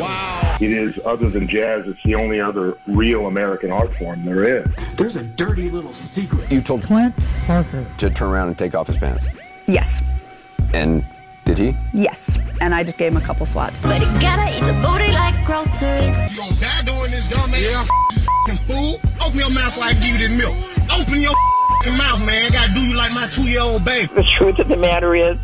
Wow. It is, other than jazz, it's the only other real American art form there is. There's a dirty little secret. You told Clint Parker to turn around and take off his pants. Yes. And did he? Yes. And I just gave him a couple swats. But he gotta eat the booty like groceries. You gonna die doing this, dumb ass yeah. fool? Open your mouth so I can give you this milk. Open your mouth, man. I gotta do you like my two-year-old baby. The truth of the matter is,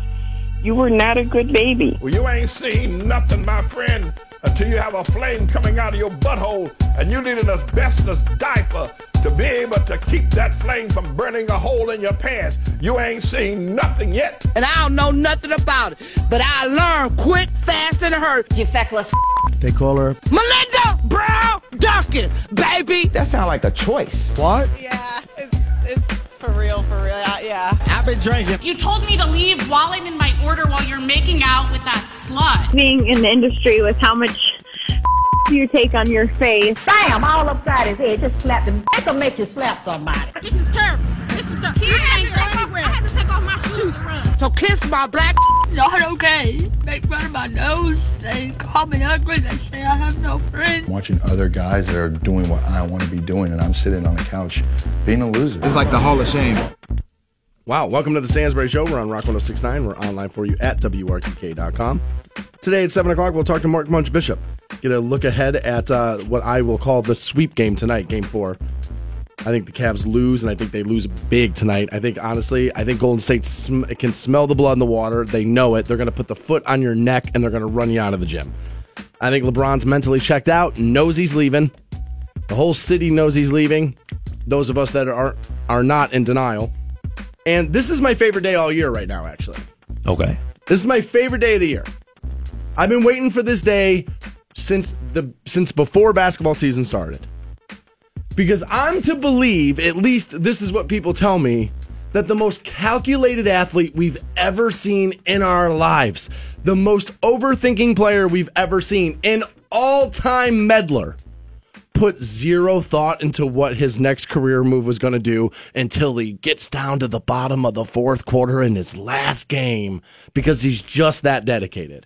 you were not a good baby. Well, you ain't seen nothing, my friend, until you have a flame coming out of your butthole and you need an asbestos diaper to be able to keep that flame from burning a hole in your pants. You ain't seen nothing yet. And I don't know nothing about it, but I learned quick, fast, and hurt. You feckless. They call her Melinda Brown Duncan, baby. That sounds like a choice. What? Yeah, it's it's for real, for real. Yeah. I've been drinking. You told me to leave while I'm in my order while you're making out with that slut. Being in the industry with how much you take on your face. Bam! All upside his head. Just slap him. That can make you slap somebody. This is terrible. This is terrible. I, ain't go anywhere. I to take off my shoes. So kiss my black. Not okay. Make fun of my nose. They call me ugly. They say I have no friends. Watching other guys that are doing what I want to be doing, and I'm sitting on the couch being a loser. It's like the Hall of Shame. Wow, welcome to the Stansbury Show. We're on Rock 1069. We're online for you at WRQK.com. Today at 7 o'clock, we'll talk to Mark Munch Bishop. Get a look ahead at uh, what I will call the sweep game tonight, game four. I think the Cavs lose, and I think they lose big tonight. I think, honestly, I think Golden State sm- can smell the blood in the water. They know it. They're going to put the foot on your neck, and they're going to run you out of the gym. I think LeBron's mentally checked out, knows he's leaving. The whole city knows he's leaving. Those of us that are are not in denial. And this is my favorite day all year right now, actually. Okay. This is my favorite day of the year. I've been waiting for this day since the since before basketball season started. Because I'm to believe, at least this is what people tell me, that the most calculated athlete we've ever seen in our lives, the most overthinking player we've ever seen, an all-time meddler, put zero thought into what his next career move was going to do until he gets down to the bottom of the fourth quarter in his last game because he's just that dedicated.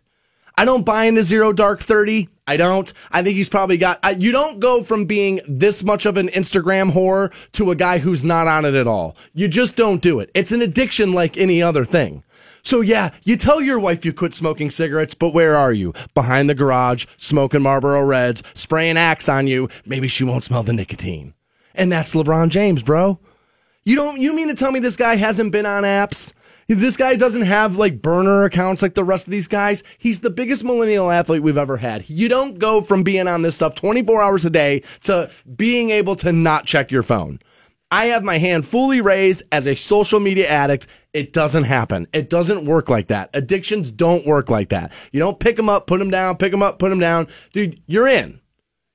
I don't buy into zero dark 30. I don't. I think he's probably got. I, you don't go from being this much of an Instagram whore to a guy who's not on it at all. You just don't do it. It's an addiction like any other thing. So yeah, you tell your wife you quit smoking cigarettes, but where are you? Behind the garage, smoking Marlboro Reds, spraying Axe on you. Maybe she won't smell the nicotine. And that's LeBron James, bro. You don't. You mean to tell me this guy hasn't been on apps? This guy doesn't have like burner accounts like the rest of these guys. He's the biggest millennial athlete we've ever had. You don't go from being on this stuff 24 hours a day to being able to not check your phone. I have my hand fully raised as a social media addict. It doesn't happen. It doesn't work like that. Addictions don't work like that. You don't pick them up, put them down, pick them up, put them down. Dude, you're in.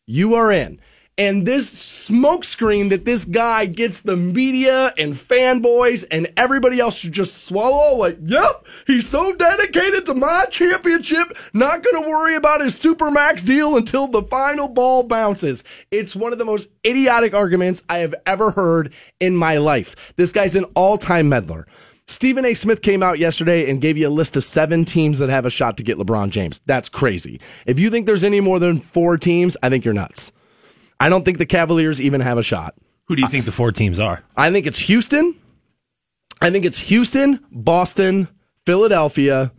You are in. And this smokescreen that this guy gets the media and fanboys and everybody else to just swallow, like, yep, he's so dedicated to my championship, not going to worry about his Supermax deal until the final ball bounces. It's one of the most idiotic arguments I have ever heard in my life. This guy's an all time meddler. Stephen A. Smith came out yesterday and gave you a list of seven teams that have a shot to get LeBron James. That's crazy. If you think there's any more than four teams, I think you're nuts. I don't think the Cavaliers even have a shot. Who do you think the four teams are? I think it's Houston. I think it's Houston, Boston, Philadelphia,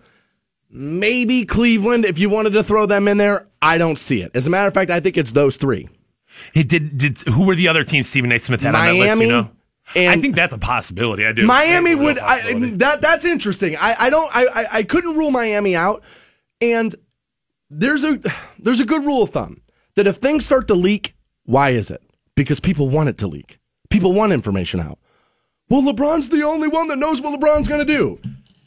maybe Cleveland. If you wanted to throw them in there, I don't see it. As a matter of fact, I think it's those three. He did. Did who were the other teams Stephen A. Smith had Miami, on that list? You know, and I think that's a possibility. I do. Miami would. I, that that's interesting. I, I don't. I I couldn't rule Miami out. And there's a there's a good rule of thumb that if things start to leak, why is it? Because people want it to leak. People want information out. Well, LeBron's the only one that knows what LeBron's going to do.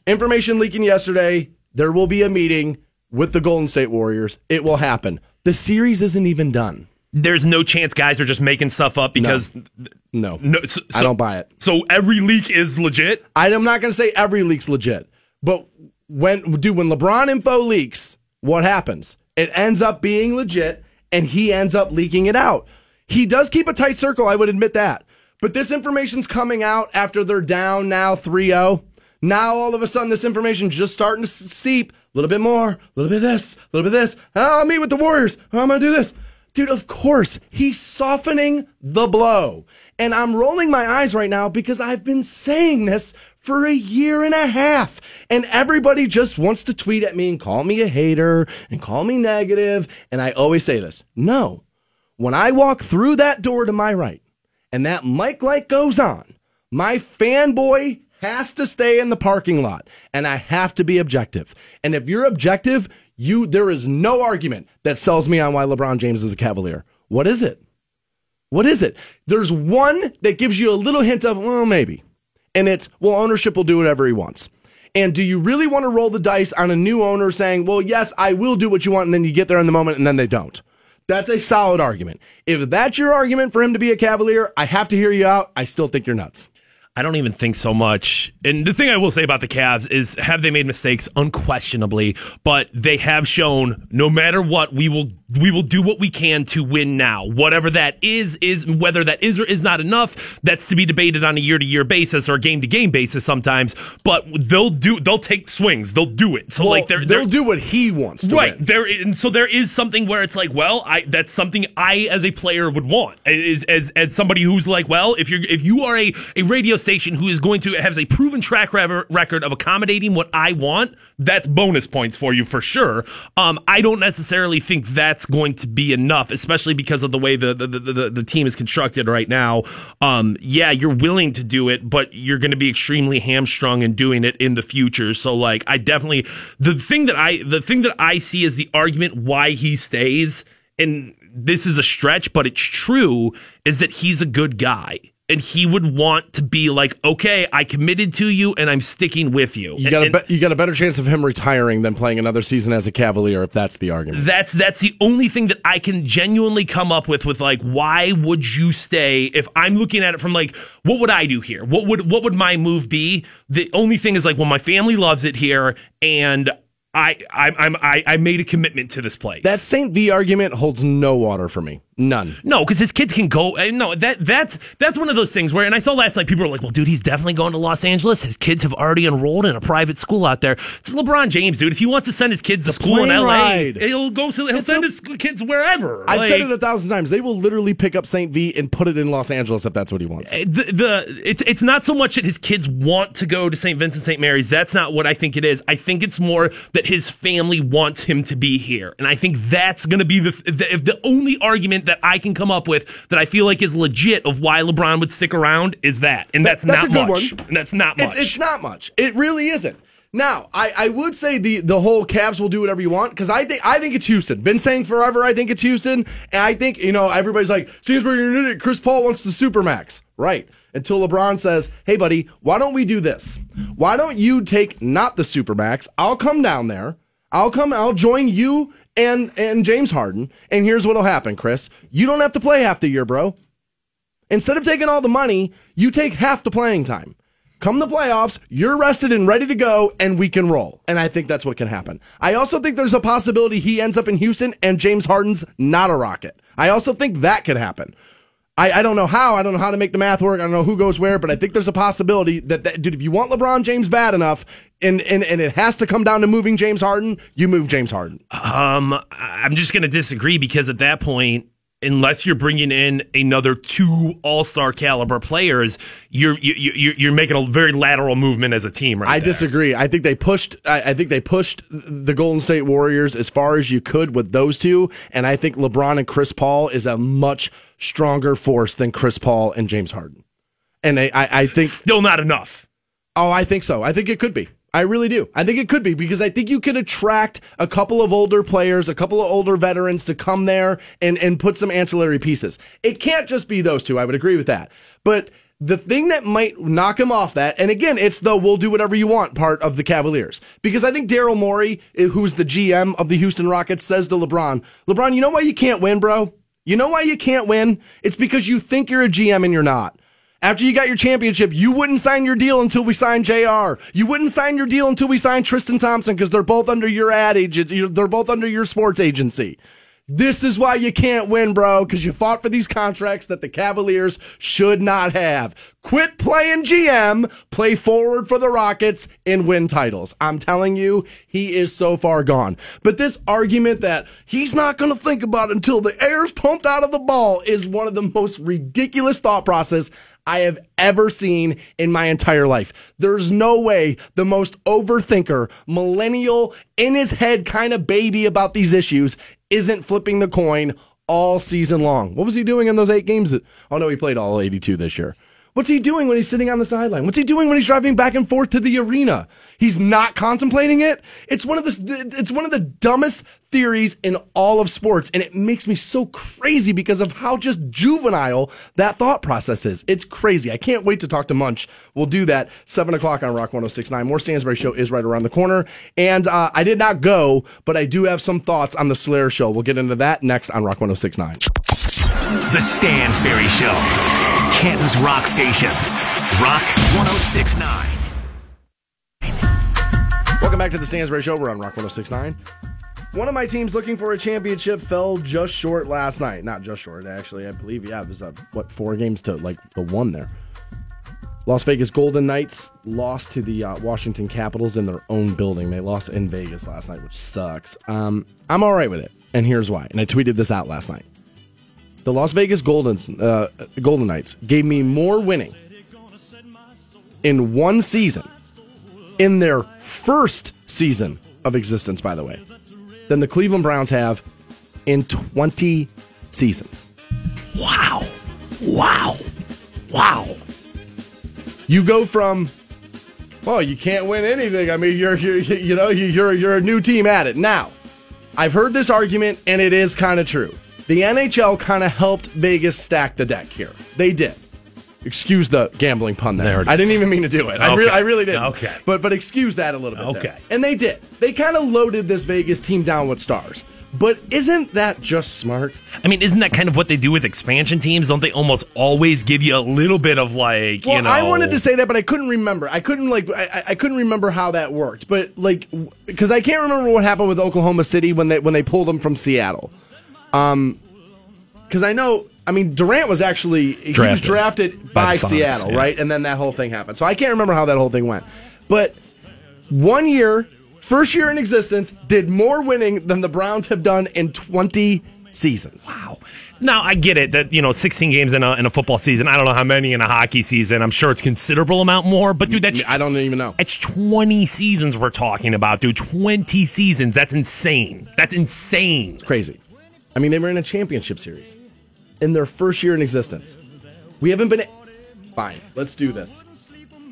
Information leaking yesterday. There will be a meeting with the Golden State Warriors. It will happen. The series isn't even done. There's no chance guys are just making stuff up because no, no so, I don't buy it. So every leak is legit. I'm not going to say every leak's legit, but when dude, when LeBron info leaks, what happens? It ends up being legit, and he ends up leaking it out. He does keep a tight circle, I would admit that. But this information's coming out after they're down now 3 0. Now all of a sudden this information just starting to seep. A little bit more, a little bit this, a little bit this. I'll meet with the Warriors. I'm gonna do this. Dude, of course, he's softening the blow. And I'm rolling my eyes right now because I've been saying this for a year and a half. And everybody just wants to tweet at me and call me a hater and call me negative. And I always say this no. When I walk through that door to my right and that mic light goes on, my fanboy has to stay in the parking lot and I have to be objective. And if you're objective, you there is no argument that sells me on why LeBron James is a Cavalier. What is it? What is it? There's one that gives you a little hint of, well, maybe. And it's, well, ownership will do whatever he wants. And do you really want to roll the dice on a new owner saying, well, yes, I will do what you want, and then you get there in the moment and then they don't? That's a solid argument. If that's your argument for him to be a Cavalier, I have to hear you out. I still think you're nuts. I don't even think so much. And the thing I will say about the Cavs is have they made mistakes? Unquestionably. But they have shown no matter what, we will we will do what we can to win now. Whatever that is, is whether that is or is not enough, that's to be debated on a year to year basis or game to game basis sometimes. But they'll do they'll take swings. They'll do it. So Well, like they're, they'll they're do what he wants to right win. there and so there is something where it's like well i that's something i as a player would want is as as somebody who's like well if you're if you are a, a radio station who is going to have a proven track record of accommodating what i want that's bonus points for you for sure. Um i don't necessarily think that's going to be enough especially because of the way the the, the, the, the team is constructed right now. Um yeah you're willing to do it but you're going to be extremely hamstrung in doing it in the future. So like i definitely the thing that i the thing that i see is the argument why he stays and this is a stretch but it's true is that he's a good guy and he would want to be like okay i committed to you and i'm sticking with you You And- got a be- you got a better chance of him retiring than playing another season as a Cavalier if that's the argument. That's that's the only thing that I can genuinely come up with with like why would you stay if I'm looking at it from like what would I do here? What would what would my move be? The only thing is like well my family loves it here and I I I'm I, I made a commitment to this place. That St. V argument holds no water for me. None. No, because his kids can go. uh, No, that that's that's one of those things where, and I saw last night people were like, "Well, dude, he's definitely going to Los Angeles. His kids have already enrolled in a private school out there. It's LeBron James, dude. If he wants to send his kids to school in L.A., ride. he'll go to he'll It's send a- his kids wherever. I've said it a thousand times. They will literally pick up St. V and put it in Los Angeles if that's what he wants. the, the it's it's not so much that his kids want to go to St. Vincent St. Mary's. That's not what I think it is. I think it's more that his family wants him to be here, and I think that's going to be the, the the only argument that I can come up with that I feel like is legit of why LeBron would stick around is that, and that's, That's not a good much. one. And that's not much. It's, it's not much. It really isn't. Now, I, I would say the the whole Cavs will do whatever you want because I think I think it's Houston. Been saying forever. I think it's Houston, and I think you know everybody's like, seems where you're an idiot. Chris Paul wants the supermax, right? Until LeBron says, "Hey, buddy, why don't we do this? Why don't you take not the supermax? I'll come down there. I'll come. I'll join you and and James Harden. And here's what'll happen, Chris. You don't have to play half the year, bro. Instead of taking all the money, you take half the playing time. Come the playoffs, you're rested and ready to go, and we can roll. And I think that's what can happen. I also think there's a possibility he ends up in Houston and James Harden's not a rocket. I also think that could happen. I, I don't know how. I don't know how to make the math work. I don't know who goes where, but I think there's a possibility that, that dude, if you want LeBron James bad enough, and, and and it has to come down to moving James Harden, you move James Harden. Um, I'm just going to disagree because at that point, unless you're bringing in another two All Star caliber players, you're you, you, you're making a very lateral movement as a team, right? I there. disagree. I think they pushed. I, I think they pushed the Golden State Warriors as far as you could with those two, and I think LeBron and Chris Paul is a much stronger force than Chris Paul and James Harden. And I, I, I think still not enough. Oh, I think so. I think it could be. I really do. I think it could be because I think you could attract a couple of older players, a couple of older veterans to come there and, and put some ancillary pieces. It can't just be those two. I would agree with that. But the thing that might knock him off that, and again, it's the we'll do whatever you want part of the Cavaliers. Because I think Daryl Morey, eh, who's the GM of the Houston Rockets, says to LeBron, LeBron, you know why you can't win, bro? You know why you can't win? It's because you think you're a GM and you're not. After you got your championship, you wouldn't sign your deal until we signed JR. You wouldn't sign your deal until we signed Tristan Thompson because they're both under your ad agency. They're both under your sports agency. This is why you can't win, bro, because you fought for these contracts that the Cavaliers should not have. quit playing GM, play forward for the Rockets, and win titles. I'm telling you, he is so far gone. But this argument that he's not going to think about until the air's pumped out of the ball is one of the most ridiculous thought process I have ever seen in my entire life. There's no way the most overthinker, millennial, in his head kind of baby about these issues isn't flipping the coin all season long. What was he doing in those eight games? Oh no, he played all 82 this year. What's he doing when he's sitting on the sideline? What's he doing when he's driving back and forth to the arena? He's not contemplating it. It's one of the it's one of the dumbest theories in all of sports, and it makes me so crazy because of how just juvenile that thought process is. It's crazy. I can't wait to talk to Munch. We'll do that seven o'clock on Rock 106.9. More Stansbury Show is right around the corner, and uh, I did not go, but I do have some thoughts on the Slayer Show. We'll get into that next on Rock 106.9. The Stansbury Show, Canton's Rock Station, Rock 1069. Welcome back to the Stansbury Show. We're on Rock 1069. One of my teams looking for a championship fell just short last night. Not just short, actually. I believe, yeah, it was, uh, what, four games to like the one there. Las Vegas Golden Knights lost to the uh, Washington Capitals in their own building. They lost in Vegas last night, which sucks. Um, I'm all right with it, and here's why. And I tweeted this out last night. The Las Vegas Golden, uh, Golden Knights gave me more winning in one season, in their first season of existence, by the way, than the Cleveland Browns have in 20 seasons. Wow. Wow. Wow. You go from, well, you can't win anything. I mean, you're, you're you know, you're you're a new team at it. Now, I've heard this argument, and it is kind of true. The NHL kind of helped Vegas stack the deck here. They did. Excuse the gambling pun there. There I didn't even mean to do it. I, Okay. really, I really didn't. Okay. But but excuse that a little bit. there. Okay. And they did. They kind of loaded this Vegas team down with stars. But isn't that just smart? I mean, isn't that kind of what they do with expansion teams? Don't they almost always give you a little bit of like, Well, you know? I wanted to say that, but I couldn't remember. I couldn't like I, I- I couldn't remember how that worked. But like because I can't remember what happened with Oklahoma City when they when they pulled them from Seattle. Um, because I know. I mean, Durant was actually he was Drafted. drafted By by, Suns, Seattle, yeah. right? And then that whole thing happened. So I can't remember how that whole thing went. But one year, first year in existence, did more winning than the Browns have done in twenty seasons. Wow. Now I get it that you know 16 games in a, in a football season. I don't know how many in a hockey season. I'm sure it's considerable amount more. But dude, that's I don't even know. It's 20 seasons we're talking about, dude. 20 seasons. That's insane. That's insane. It's crazy. I mean, they were in a championship series in their first year in existence. We haven't been. Fine, let's do this.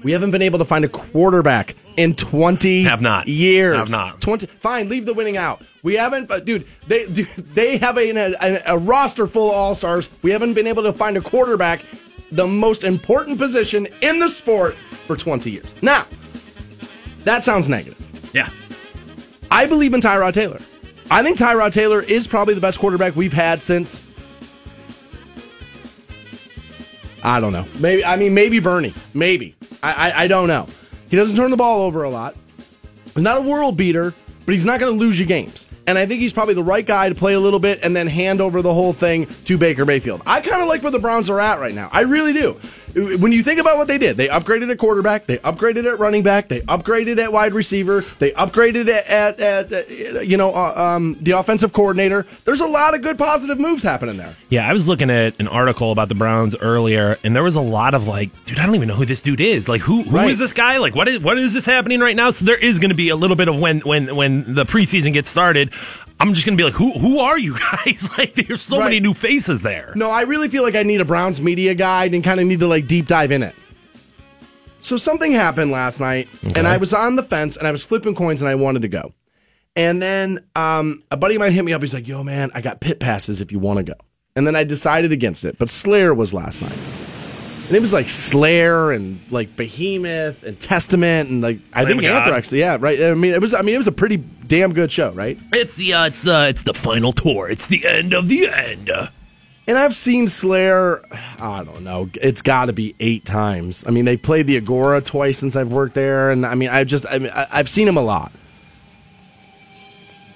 We haven't been able to find a quarterback in 20 Have not. years. Have not. 20 Fine, leave the winning out. We haven't uh, dude, they dude, they have a, a, a roster full of all-stars. We haven't been able to find a quarterback, the most important position in the sport for 20 years. Now, that sounds negative. Yeah. I believe in Tyrod Taylor. I think Tyrod Taylor is probably the best quarterback we've had since. I don't know. Maybe I mean maybe Bernie. Maybe I I, I don't know. He doesn't turn the ball over a lot. He's not a world beater, but he's not going to lose you games. And I think he's probably the right guy to play a little bit and then hand over the whole thing to Baker Mayfield. I kind of like where the Browns are at right now. I really do. When you think about what they did, they upgraded at quarterback, they upgraded at running back, they upgraded at wide receiver, they upgraded at, at, at, uh, you know uh, um, the offensive coordinator. There's a lot of good positive moves happening there. Yeah, I was looking at an article about the Browns earlier, and there was a lot of like, dude, I don't even know who this dude is. Like, who who is Right. this guy? Like, what is what is this happening right now? So there is going to be a little bit of when when when the preseason gets started. I'm just to be like, who who are you guys? like, there's so many new faces there. No, I really feel like I need a Browns media guide and kind of need to like deep dive in it. So something happened last night, and I was on the fence and I was flipping coins and I wanted to go. And then um, a buddy of mine hit me up. He's like, "Yo, man, I got pit passes if you want to go." And then I decided against it. But Slayer was last night, and it was like Slayer and like Behemoth and Testament and like I Lamb think. Anthrax. Yeah, right. I mean, it was. I mean, it was a pretty damn good show, right? It's the uh, it's the it's the final tour. It's the end of the end. And I've seen Slayer, I don't know, it's got to be eight times. I mean, they played the Agora twice since I've worked there, and I mean, I've just, I mean, I've seen them a lot.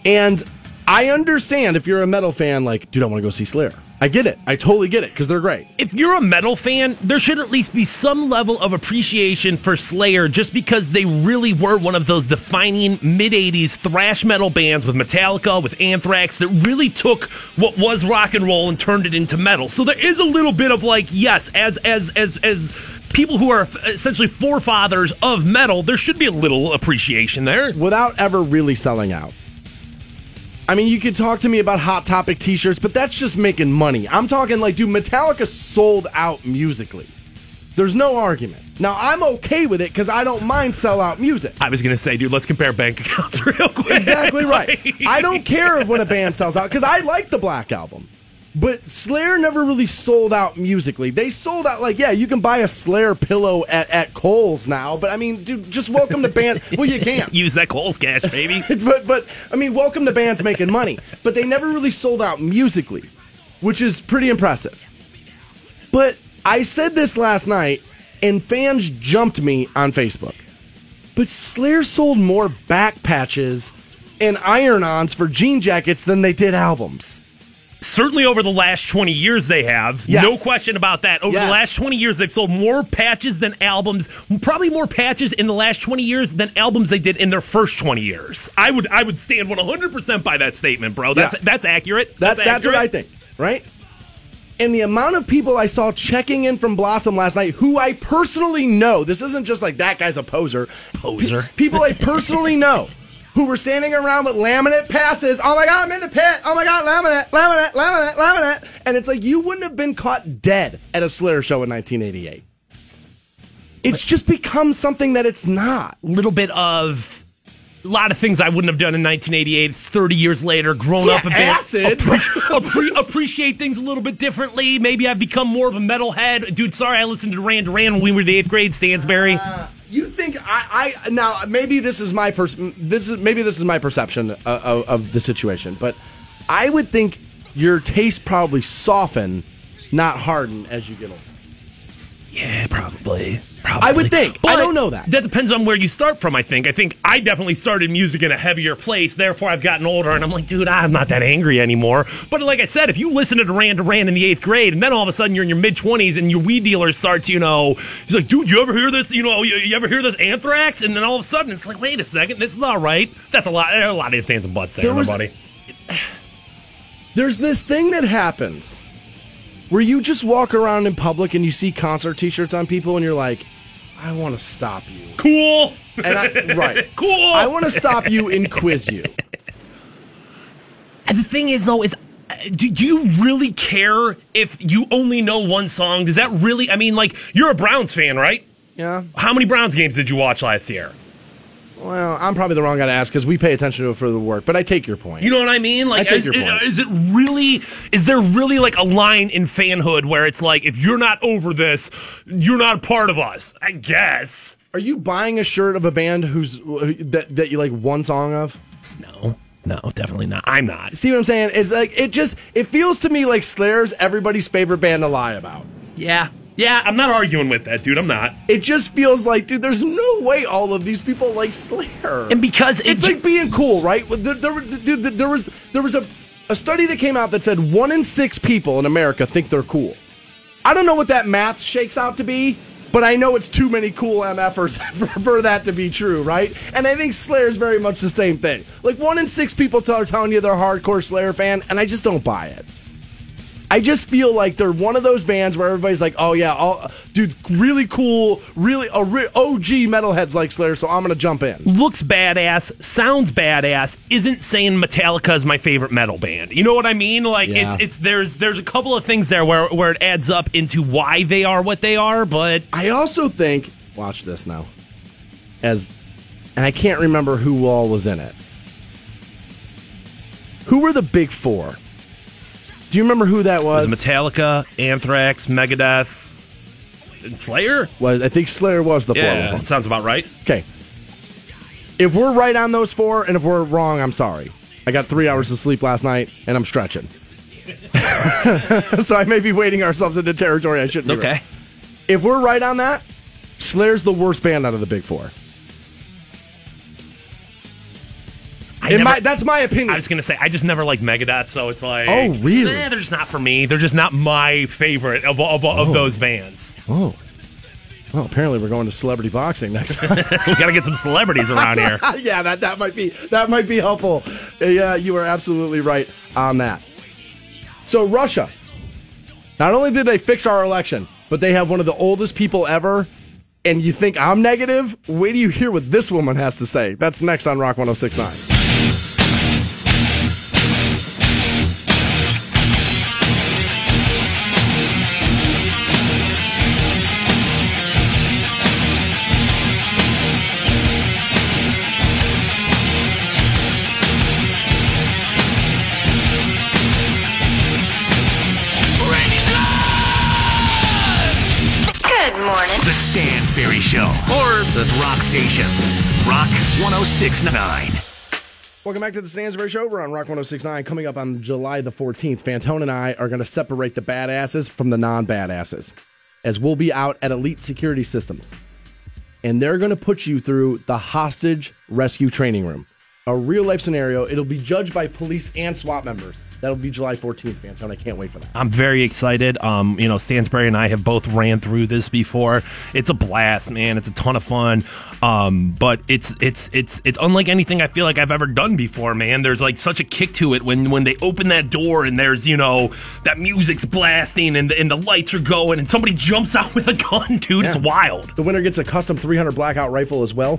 And I understand if you're a metal fan, like, dude, I want to go see Slayer. I get it. I totally get it because they're great. If you're a metal fan, there should at least be some level of appreciation for Slayer just because they really were one of those defining mid 80s thrash metal bands with Metallica, with Anthrax that really took what was rock and roll and turned it into metal. So there is a little bit of like, yes, as as as as people who are essentially forefathers of metal, there should be a little appreciation there. Without ever really selling out. I mean, you could talk to me about Hot Topic t shirts, but that's just making money. I'm talking like, dude, Metallica sold out musically. There's no argument. Now, I'm okay with it because I don't mind sellout music. I was going to say, dude, let's compare bank accounts real quick. Exactly right. I don't care when a band sells out because I like the Black Album. But Slayer never really sold out musically. They sold out like, yeah, you can buy a Slayer pillow at, at Kohl's now, but I mean, dude, just welcome to band. well, you can't use that Kohl's cash, baby. but but I mean, welcome to bands making money. But they never really sold out musically, which is pretty impressive. But I said this last night, and fans jumped me on Facebook. But Slayer sold more back patches and iron-ons for jean jackets than they did albums certainly over the last 20 years they have. Yes. No question about that. Over Yes. the last 20 years they've sold more patches than albums, probably more patches in the last 20 years than albums they did in their first 20 years. I would I would stand 100% by that statement, bro. That's Yeah. that's accurate. That's, That's, that's what I think, right? And the amount of people I saw checking in from Blossom last night, who I personally know, this isn't just like that guy's a poser. Poser. Pe- people I personally know who were standing around with laminate passes. Oh my God, I'm in the pit. Oh my God, laminate, laminate, laminate, laminate. And it's like you wouldn't have been caught dead at a Slayer show in 1988. It's just become something that it's not. little bit of a lot of things I wouldn't have done in 1988. It's 30 years later, grown Yeah, up a bit. acid. appre- appre- appreciate things a little bit differently. Maybe I've become more of a metalhead. Dude, sorry I listened to Duran Duran when we were the eighth grade, Stansberry. Ah. You think I, I now maybe this is my pers- this is maybe this is my perception of, of, of the situation, but I would think your taste probably soften, not harden as you get older. Yeah, probably. I would think. But I don't know that. That depends on where you start from, I think. I think I definitely started music in a heavier place, therefore I've gotten older and I'm like, dude, I'm not that angry anymore. But like I said, if you listen to Duran Duran in the eighth grade and then all of a sudden you're in your mid 20s and your weed dealer starts, you know, he's like, dude, you ever hear this? You know, you, you ever hear this anthrax? And then all of a sudden it's like, wait a second, this is all right. That's a lot, a lot of ifs, ands, and buts there, There was- buddy. There's this thing that happens where you just walk around in public and you see concert T-shirts on people, and you're like, I want to stop you. Cool. And I, right. Cool. I want to stop you and quiz you. And the thing is, though, is uh, do, do you really care if you only know one song? Does that really? I mean, like you're a Browns fan, right? Yeah. How many Browns games did you watch last year? Well, I'm probably the wrong guy to ask because we pay attention to it for the work, but I take your point. You know what I mean? Like, I take is, your point. is it really? Is there really like a line in fanhood where it's like, if you're not over this, you're not a part of us? I guess. Are you buying a shirt of a band who's that that you like one song of? No, no, definitely not. I'm not. See what I'm saying? It's like it just it feels to me like Slayer's everybody's favorite band to lie about. Yeah, yeah. I'm not arguing with that, dude. I'm not. It just feels like, dude, there's no way all of these people like Slayer. And because it it's like being cool, right? There, there, dude, there was there was a a study that came out that said one in six people in America think they're cool. I don't know what that math shakes out to be, but I know it's too many cool MFers for, for that to be true, right? And I think Slayer's very much the same thing. Like one in six people tell, are telling you they're a hardcore Slayer fan, and I just don't buy it. I just feel like they're one of those bands where everybody's like, "Oh yeah, all, dude, really cool, really a re- OG metalheads like Slayer, so I'm gonna jump in." looks badass, sounds badass, isn't saying Metallica is my favorite metal band. You know what I mean? Like Yeah. it's it's there's there's a couple of things there where where it adds up into why they are what they are, but I also think, watch this now, as, and I can't remember who all was in it. Who were the big four? Do you remember who that was? it was? Metallica, Anthrax, Megadeth, and Slayer. Was I think Slayer was the four Yeah, them. sounds about right. Okay. If we're right on those four, and if we're wrong, I'm sorry. I got three hours of sleep last night, and I'm stretching. so I may be wading ourselves into territory I shouldn't. It's okay. right. If we're right on that, Slayer's the worst band out of the big four. Never- my- that's my opinion. I was gonna say I just never liked Megadeth, so it's like, Oh, really? eh, they're just not for me. They're just not my favorite of of, of Oh. those bands. Oh. Well, apparently we're going to celebrity boxing next time. we gotta get some celebrities around here. yeah, that, that might be that might be helpful. Yeah, you are absolutely right on that. So Russia, not only did they fix our election, but they have one of the oldest people ever. And you think I'm negative? Wait till you hear what this woman has to say. That's next on Rock 1069. Stansberry Show, or the Rock Station. Rock 1069. Welcome back to the Stansbury Show. We're on Rock 1069. Coming up on July the 14th, Fantone and I are going to separate the badasses from the non badasses as we'll be out at Elite Security Systems. And they're going to put you through the hostage rescue training room. A real life scenario. It'll be judged by police and SWAT members. That'll be July 14th, Fantone. I can't wait for that. I'm very excited. Um, you know, Stansberry and I have both ran through this before. It's a blast, man. It's a ton of fun. Um, but it's it's it's it's unlike anything I feel like I've ever done before, man. There's like such a kick to it when when they open that door and there's you know that music's blasting and the, and the lights are going and somebody jumps out with a gun, dude. It's wild. The winner gets a custom 300 blackout rifle as well.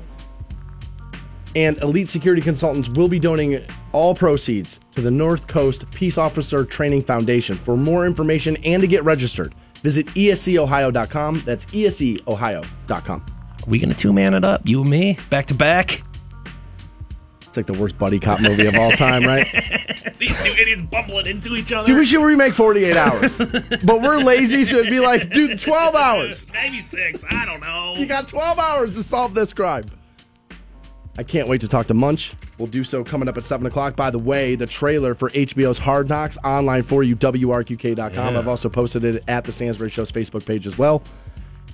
And Elite Security Consultants will be donating all proceeds to the North Coast Peace Officer Training Foundation. For more information and to get registered, visit escohio.com. That's escohio.com. Are we gonna two man it up? You and me, back to back. It's like the worst buddy cop movie of all time, right? These two idiots bumbling into each other. Dude, we should remake 48 hours. but we're lazy, so it'd be like, dude, 12 hours. Maybe six. I don't know. You got 12 hours to solve this crime. I can't wait to talk to Munch. We'll do so coming up at 7 o'clock. By the way, the trailer for HBO's Hard Knocks online for you, WRQK.com. Yeah. I've also posted it at the Stansbury Show's Facebook page as well.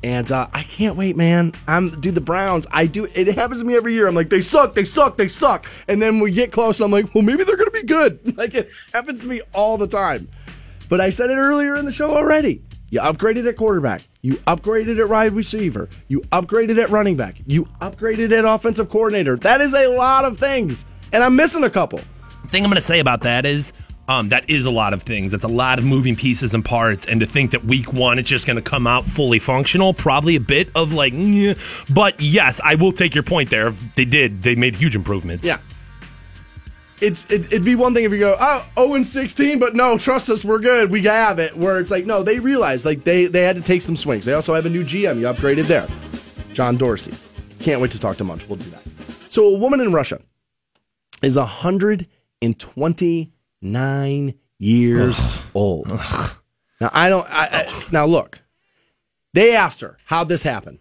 And uh, I can't wait, man. I'm dude. The Browns. I do. It happens to me every year. I'm like, they suck, they suck, they suck. And then we get close, and I'm like, well, maybe they're gonna be good. Like it happens to me all the time. But I said it earlier in the show already. You upgraded at quarterback. You upgraded at wide receiver. You upgraded at running back. You upgraded at offensive coordinator. That is a lot of things, and I'm missing a couple. thing I'm going to say about that is um, that is a lot of things. It's a lot of moving pieces and parts. And to think that week one it's just going to come out fully functional, probably a bit of like, "Nyeh." but yes, I will take your point there. They did. They made huge improvements. Yeah. It's it, it'd be one thing if you go oh 0 and 16, but no, trust us, we're good, we have it. Where it's like no, they realized like they they had to take some swings. They also have a new GM. You upgraded there, John Dorsey. Can't wait to talk to Munch. We'll do that. So a woman in Russia is 129 years old. Now I don't. I, I, now look, they asked her how'd this happen,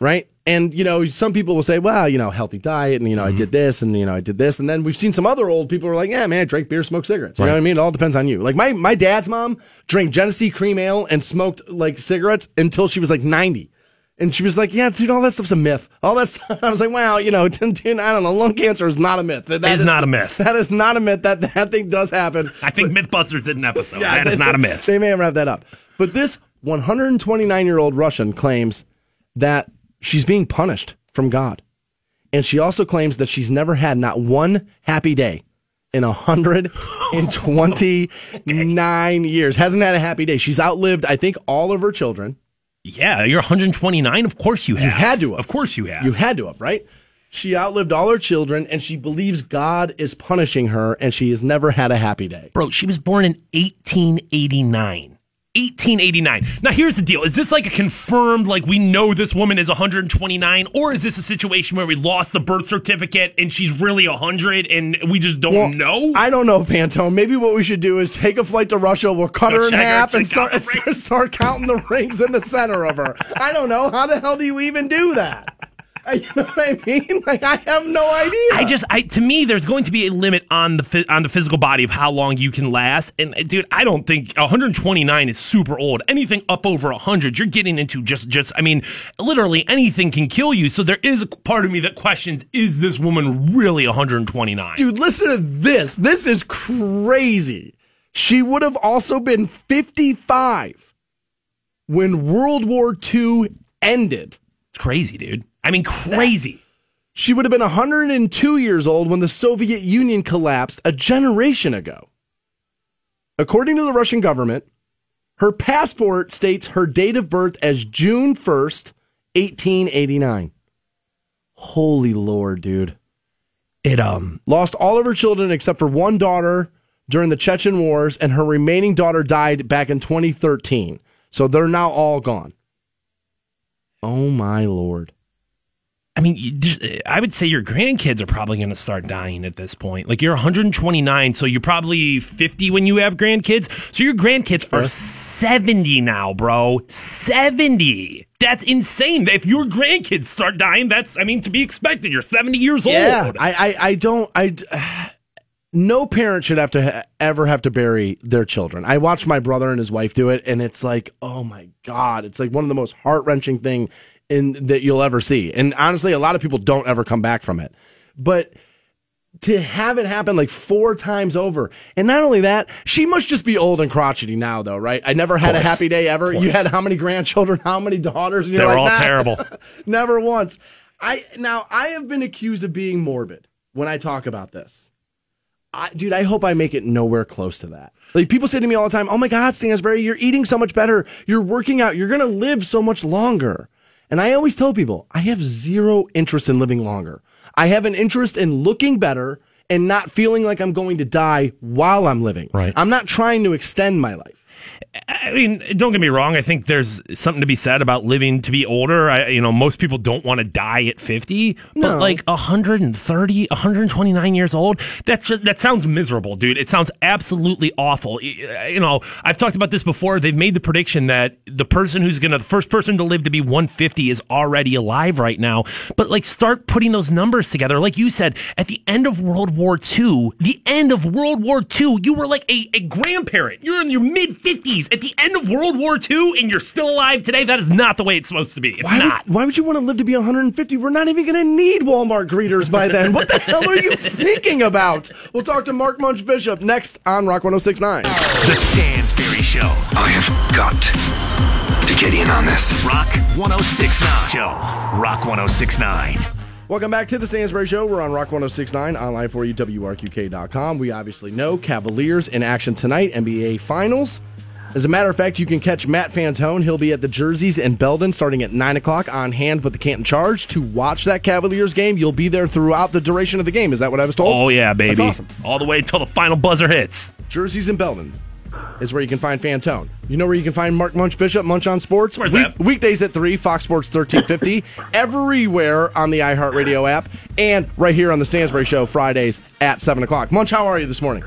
right? And you know, some people will say, "Well, you know, healthy diet, and you know, I did mm-hmm. this, and you know, I did this," and then we've seen some other old people who are like, "Yeah, man, I drank beer, smoked cigarettes." You know what I mean? It all depends on you. Like my my dad's mom drank Genesee cream ale and smoked like cigarettes until she was like ninety. And she was like, "Yeah, dude, all that stuff's a myth. All that." Stuff. I was like, "Wow, you know, dude, I don't know. Lung cancer is not a myth. That It's is- not a myth. That is not a myth. That that thing does happen. I think Mythbusters did an episode. Yeah, that is they- not a myth. They may have wrapped that up. But this 129 year old Russian claims that she's being punished from God. And she also claims that she's never had not one happy day in 129 years. Hasn't had a happy day. She's outlived, I think, all of her children. Yeah, you're 129. Of course you have. You had to have. Of course you have. You had to have, right? She outlived all her children and she believes God is punishing her and she has never had a happy day. Bro, she was born in 1889. 1889. Now, here's the deal. Is this like a confirmed, like, we know this woman is 129, or is this a situation where we lost the birth certificate and she's really 100 and we just don't Well, know? I don't know, Fantone. Maybe what we should do is take a flight to Russia. We'll cut Go her in check her, half and start, rings. start counting the rings in the center of her. I don't know. How the hell do you even do that? You know what I mean? Like I have no idea. I just, I to me, there's going to be a limit on the on the physical body of how long you can last. And uh, dude, I don't think 129 is super old. Anything up over 100, you're getting into just, just. I mean, literally anything can kill you. So there is a part of me that questions: Is this woman really 129? Dude, listen to this. This is crazy. She would have also been 55 when World War II ended. It's crazy, dude. I mean, crazy. She would have been 102 years old when the Soviet Union collapsed a generation ago. According to the Russian government, her passport states her date of birth as June 1st, 1889. Holy Lord, dude. It um lost all of her children except for one daughter during the Chechen wars, and her remaining daughter died back in 2013. So they're now all gone. Oh my lord. I mean, uh, I would say your grandkids are probably going to start dying at this point. Like you're 129, so you're probably 50 when you have grandkids. So your grandkids are 70 now, bro. 70. That's insane. If your grandkids start dying, that's I mean to be expected. You're 70 years Yeah, old. I, I, I don't. I. No parent should have to ha- ever have to bury their children. I watched my brother and his wife do it, and it's like, oh my god, it's like one of the most heart wrenching thing in that you'll ever see. And honestly, a lot of people don't ever come back from it. But to have it happen like four times over, and not only that, she must just be old and crotchety now, though, right? I never had a happy day ever. You had how many grandchildren? How many daughters? They're like, all "Nah." terrible. Never once. I now I have been accused of being morbid when I talk about this. I, dude, I hope I make it nowhere close to that. Like people say to me all the time, "Oh my God, Stansberry, you're eating so much better. You're working out. You're gonna live so much longer." And I always tell people, I have zero interest in living longer. I have an interest in looking better and not feeling like I'm going to die while I'm living. Right. I'm not trying to extend my life. I mean, don't get me wrong. I think there's something to be said about living to be older. I, you know, most people don't want to die at 50, No. but like 130, 129 years old, that's that sounds miserable, dude. It sounds absolutely awful. Uh, you know, I've talked about this before. They've made the prediction that the person who's going to, the first person to live to be 150 is already alive right now. But like, start putting those numbers together. Like you said, at the end of World War II, the end of World War II, you were like a, a grandparent. You're in your mid 50s at the end of World War II and you're still alive today. That is not the way it's supposed to be. It's Why not. would, why would you want to live to be 150? We're not even going to need Walmart greeters by then. What the hell are you thinking about? We'll talk to Mark Munch Bishop next on Rock 1069. The Stansberry Show. I have got to get in on this. Rock 1069. Show. Rock 1069. Welcome back to the Stansbury Show. We're on Rock 1069, online for you, WRQK.com. We obviously know Cavaliers in action tonight, NBA Finals. As a matter of fact, you can catch Matt Fantone. He'll be at the Jerseys in Belden starting at 9 o'clock on hand with the Canton Charge to watch that Cavaliers game. You'll be there throughout the duration of the game. Is that what I was told? Oh, yeah, baby. That's awesome. All the way until the final buzzer hits. Jerseys in Belden is where you can find Fantone. You know where you can find Mark Munch Bishop, Munch on Sports? Where's that? Weekdays at 3, Fox Sports 1350, everywhere on the iHeartRadio app, and right here on the Stansbury Show, Fridays at 7 o'clock. Munch, how are you this morning?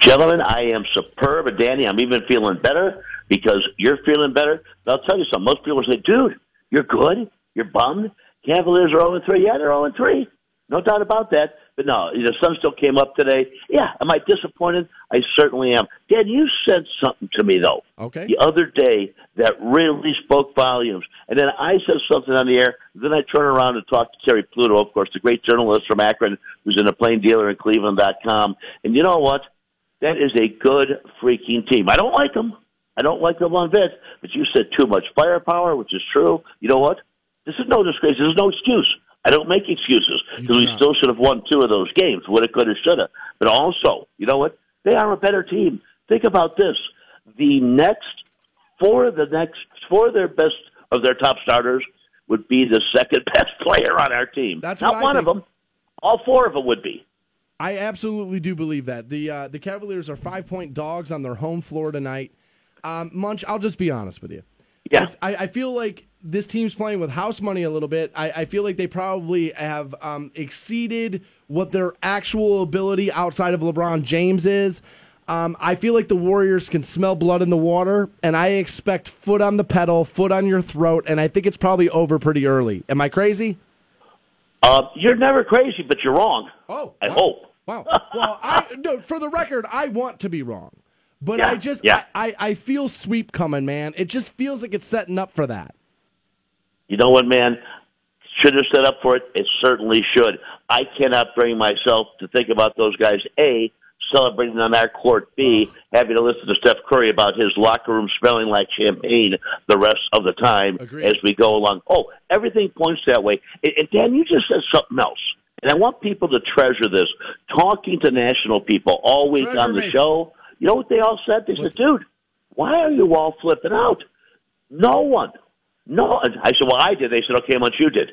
Gentlemen, I am superb. And Danny, I'm even feeling better because you're feeling better. But I'll tell you something. Most people say, dude, you're good. You're bummed. Cavaliers are 0 3. Yeah, they're 0 3. No doubt about that. But no, the sun still came up today. Yeah, am I disappointed? I certainly am. Dan, you said something to me, though, Okay. the other day that really spoke volumes. And then I said something on the air. Then I turn around and talk to Terry Pluto, of course, the great journalist from Akron who's in a plain dealer in Cleveland.com. And you know what? That is a good freaking team. I don't like them. I don't like them on Vince, but you said too much firepower, which is true. You know what? This is no disgrace. This is no excuse. I don't make excuses because we still should have won two of those games. Woulda, coulda, shoulda. But also, you know what? They are a better team. Think about this: the next four of the next four of their best of their top starters would be the second best player on our team. That's not one of them. All four of them would be. I absolutely do believe that. The uh, the Cavaliers are five point dogs on their home floor tonight. Um, Munch, I'll just be honest with you. Yeah. I, I feel like this team's playing with house money a little bit. I, I feel like they probably have um, exceeded what their actual ability outside of LeBron James is. Um, I feel like the Warriors can smell blood in the water, and I expect foot on the pedal, foot on your throat, and I think it's probably over pretty early. Am I crazy? Uh, you're never crazy, but you're wrong. Oh, I hope. Wow. Well, I no, for the record, I want to be wrong, but Yeah, I just yeah. I, I, I feel sweep coming, man. It just feels like it's setting up for that. You know what, man? Should have set up for it. It certainly should. I cannot bring myself to think about those guys. A celebrating on our court. B having to listen to Steph Curry about his locker room smelling like champagne the rest of the time as we go along. Oh, everything points that way. And, and Dan, you just said something else. And I want people to treasure this. Talking to national people all week Treasure on the me. show, you know what they all said? They said, dude, why are you all flipping out? No one. No. I said, well, I did. They said, okay, how much you did?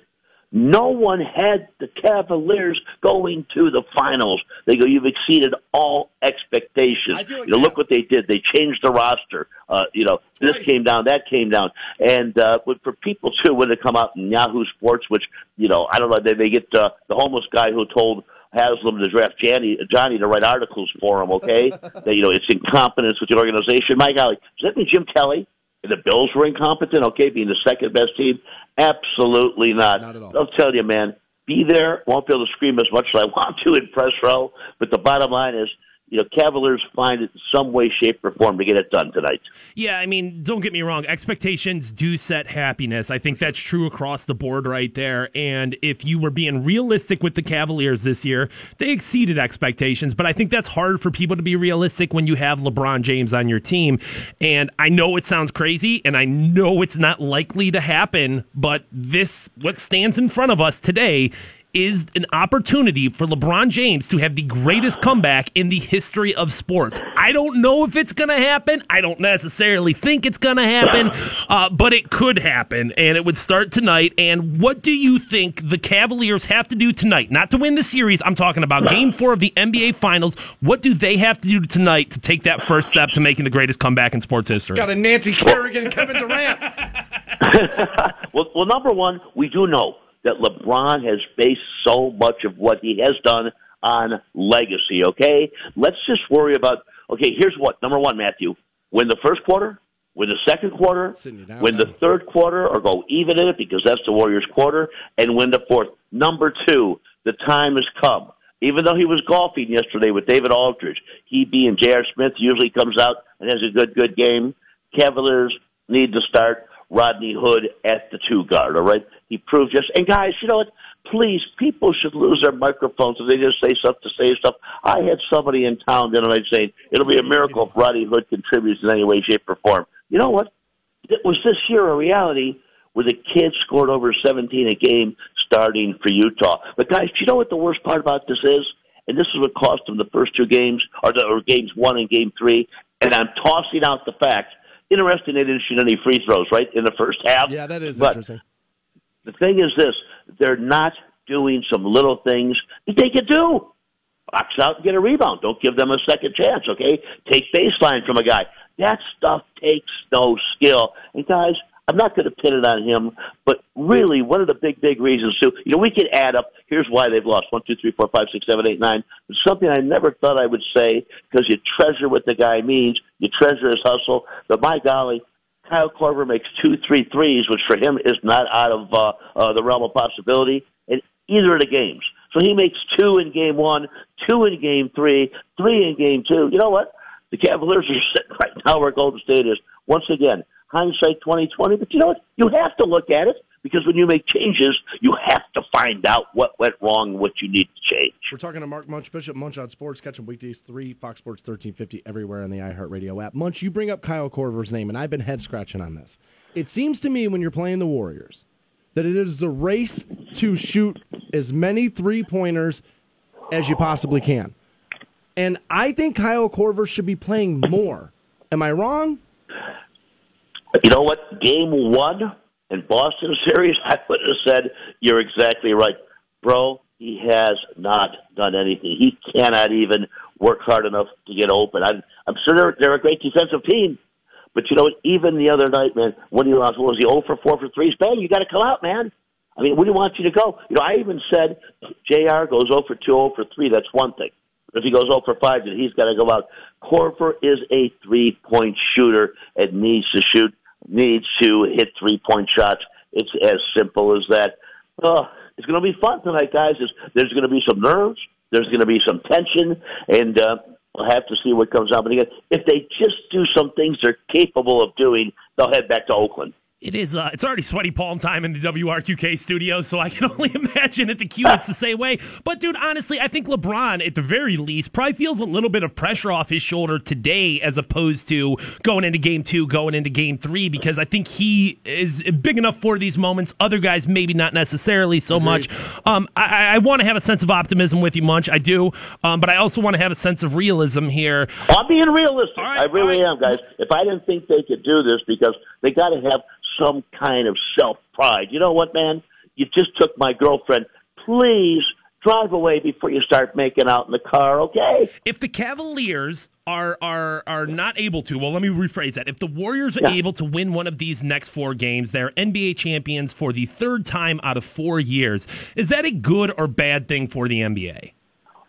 No one had the Cavaliers going to the finals. They go, you've exceeded all expectations. you know, look what they did. They changed the roster. Uh, you know, this came down, that came down. And uh, but for people, too, when they come out in Yahoo Sports, which, you know, I don't know, they, they get uh, the homeless guy who told Haslam to draft Johnny, Johnny to write articles for him, okay? that, you know, it's incompetence with the organization. My golly, does that mean Jim Kelly the Bills were incompetent, okay, being the second best team? Absolutely not. Not at all. I'll tell you, man, be there. Won't be able to scream as much as I want to in press row, but the bottom line is, you know, Cavaliers find it some way, shape, or form to get it done tonight. Yeah, I mean, don't get me wrong. Expectations do set happiness. I think that's true across the board right there. And if you were being realistic with the Cavaliers this year, they exceeded expectations. But I think that's hard for people to be realistic when you have LeBron James on your team. And I know it sounds crazy, and I know it's not likely to happen. But this, what stands in front of us today, is an opportunity for LeBron James to have the greatest comeback in the history of sports. I don't know if it's going to happen. I don't necessarily think it's going to happen, uh, but it could happen, and it would start tonight. And what do you think the Cavaliers have to do tonight? Not to win the series. I'm talking about Game Four of the NBA Finals. What do they have to do tonight to take that first step to making the greatest comeback in sports history? Got a Nancy Kerrigan, Kevin Durant. well, well, number one, we do know that LeBron has based so much of what he has done on legacy, okay? Let's just worry about, okay, here's what. Number one, Matthew, win the first quarter, win the second quarter, win the third quarter, or go even in it because that's the Warriors' quarter, and win the fourth. Number two, the time has come. Even though he was golfing yesterday with David Aldridge, he being J.R. Smith usually comes out and has a good, good game. Cavaliers need to start Rodney Hood at the two guard, all right? He proved just, and guys, you know what? Please, people should lose their microphones if they just say stuff to say stuff. I had somebody in town the other night saying, it'll be a miracle if Rodney Hood contributes in any way, shape, or form. You know what? It was this year a reality where the kids scored over 17 a game starting for Utah. But guys, do you know what the worst part about this is? And this is what cost them the first two games, or, the, or games one and game three. And I'm tossing out the fact. Interesting, they didn't shoot any free throws, right, in the first half. Yeah, that is But interesting. The thing is this: they're not doing some little things that they could do. Box out and get a rebound. Don't give them a second chance. Okay, take baseline from a guy. That stuff takes no skill. And guys, I'm not going to pin it on him, but really, one of the big, big reasons too. You know, we could add up. Here's why they've lost: one, two, three, four, five, six, seven, eight, nine. Something I never thought I would say because you treasure what the guy means. You treasure his hustle. But my golly, Kyle Korver makes two, three threes, which for him is not out of uh, uh, the realm of possibility in either of the games. So he makes two in game one, two in game three, three in game two. You know what? The Cavaliers are sitting right now where Golden State is. Once again, hindsight twenty twenty. But you know what? You have to look at it because when you make changes, you have to find out what went wrong, and what you need to change. We're talking to Mark Munch, Bishop Munch on Sports. Catch him weekdays 3, Fox Sports 1350, everywhere on the iHeartRadio app. Munch, you bring up Kyle Korver's name, and I've been head scratching on this. It seems to me when you're playing the Warriors that it is a race to shoot as many three pointers as you possibly can. And I think Kyle Korver should be playing more. Am I wrong? You know what? Game one in Boston series, I would have said you're exactly right, bro. He has not done anything. He cannot even work hard enough to get open. I'm, I'm sure they're, they're a great defensive team, but you know what? Even the other night, man, when he lost, what was he 0 for 4 for threes? Bang, you got to come out, man. I mean, where do you want you to go? You know, I even said Jr. goes 0 for 2, 0 for 3. That's one thing. If he goes 0 for 5, then he's got to go out. Korver is a three point shooter and needs to shoot, needs to hit three point shots. It's as simple as that. Oh, it's going to be fun tonight, guys. It's, there's going to be some nerves. There's going to be some tension, and uh, we'll have to see what comes out. But again, if they just do some things they're capable of doing, they'll head back to Oakland. It is. Uh, it's already sweaty palm time in the WRQK studio, so I can only imagine at the Q it's the same way. But dude, honestly, I think LeBron, at the very least, probably feels a little bit of pressure off his shoulder today, as opposed to going into Game Two, going into Game Three, because I think he is big enough for these moments. Other guys, maybe not necessarily so much. Um, I, I want to have a sense of optimism with you, Munch. I do, um, but I also want to have a sense of realism here. I'm being realistic. I really am, guys. If I didn't think they could do this, because they got to have some kind of self pride. You know what, man? You just took my girlfriend. Please drive away before you start making out in the car, okay? If the Cavaliers are are are not able to, well, let me rephrase that. If the Warriors are Yeah. able to win one of these next four games, they're NBA champions for the third time out of four years. Is that a good or bad thing for the NBA?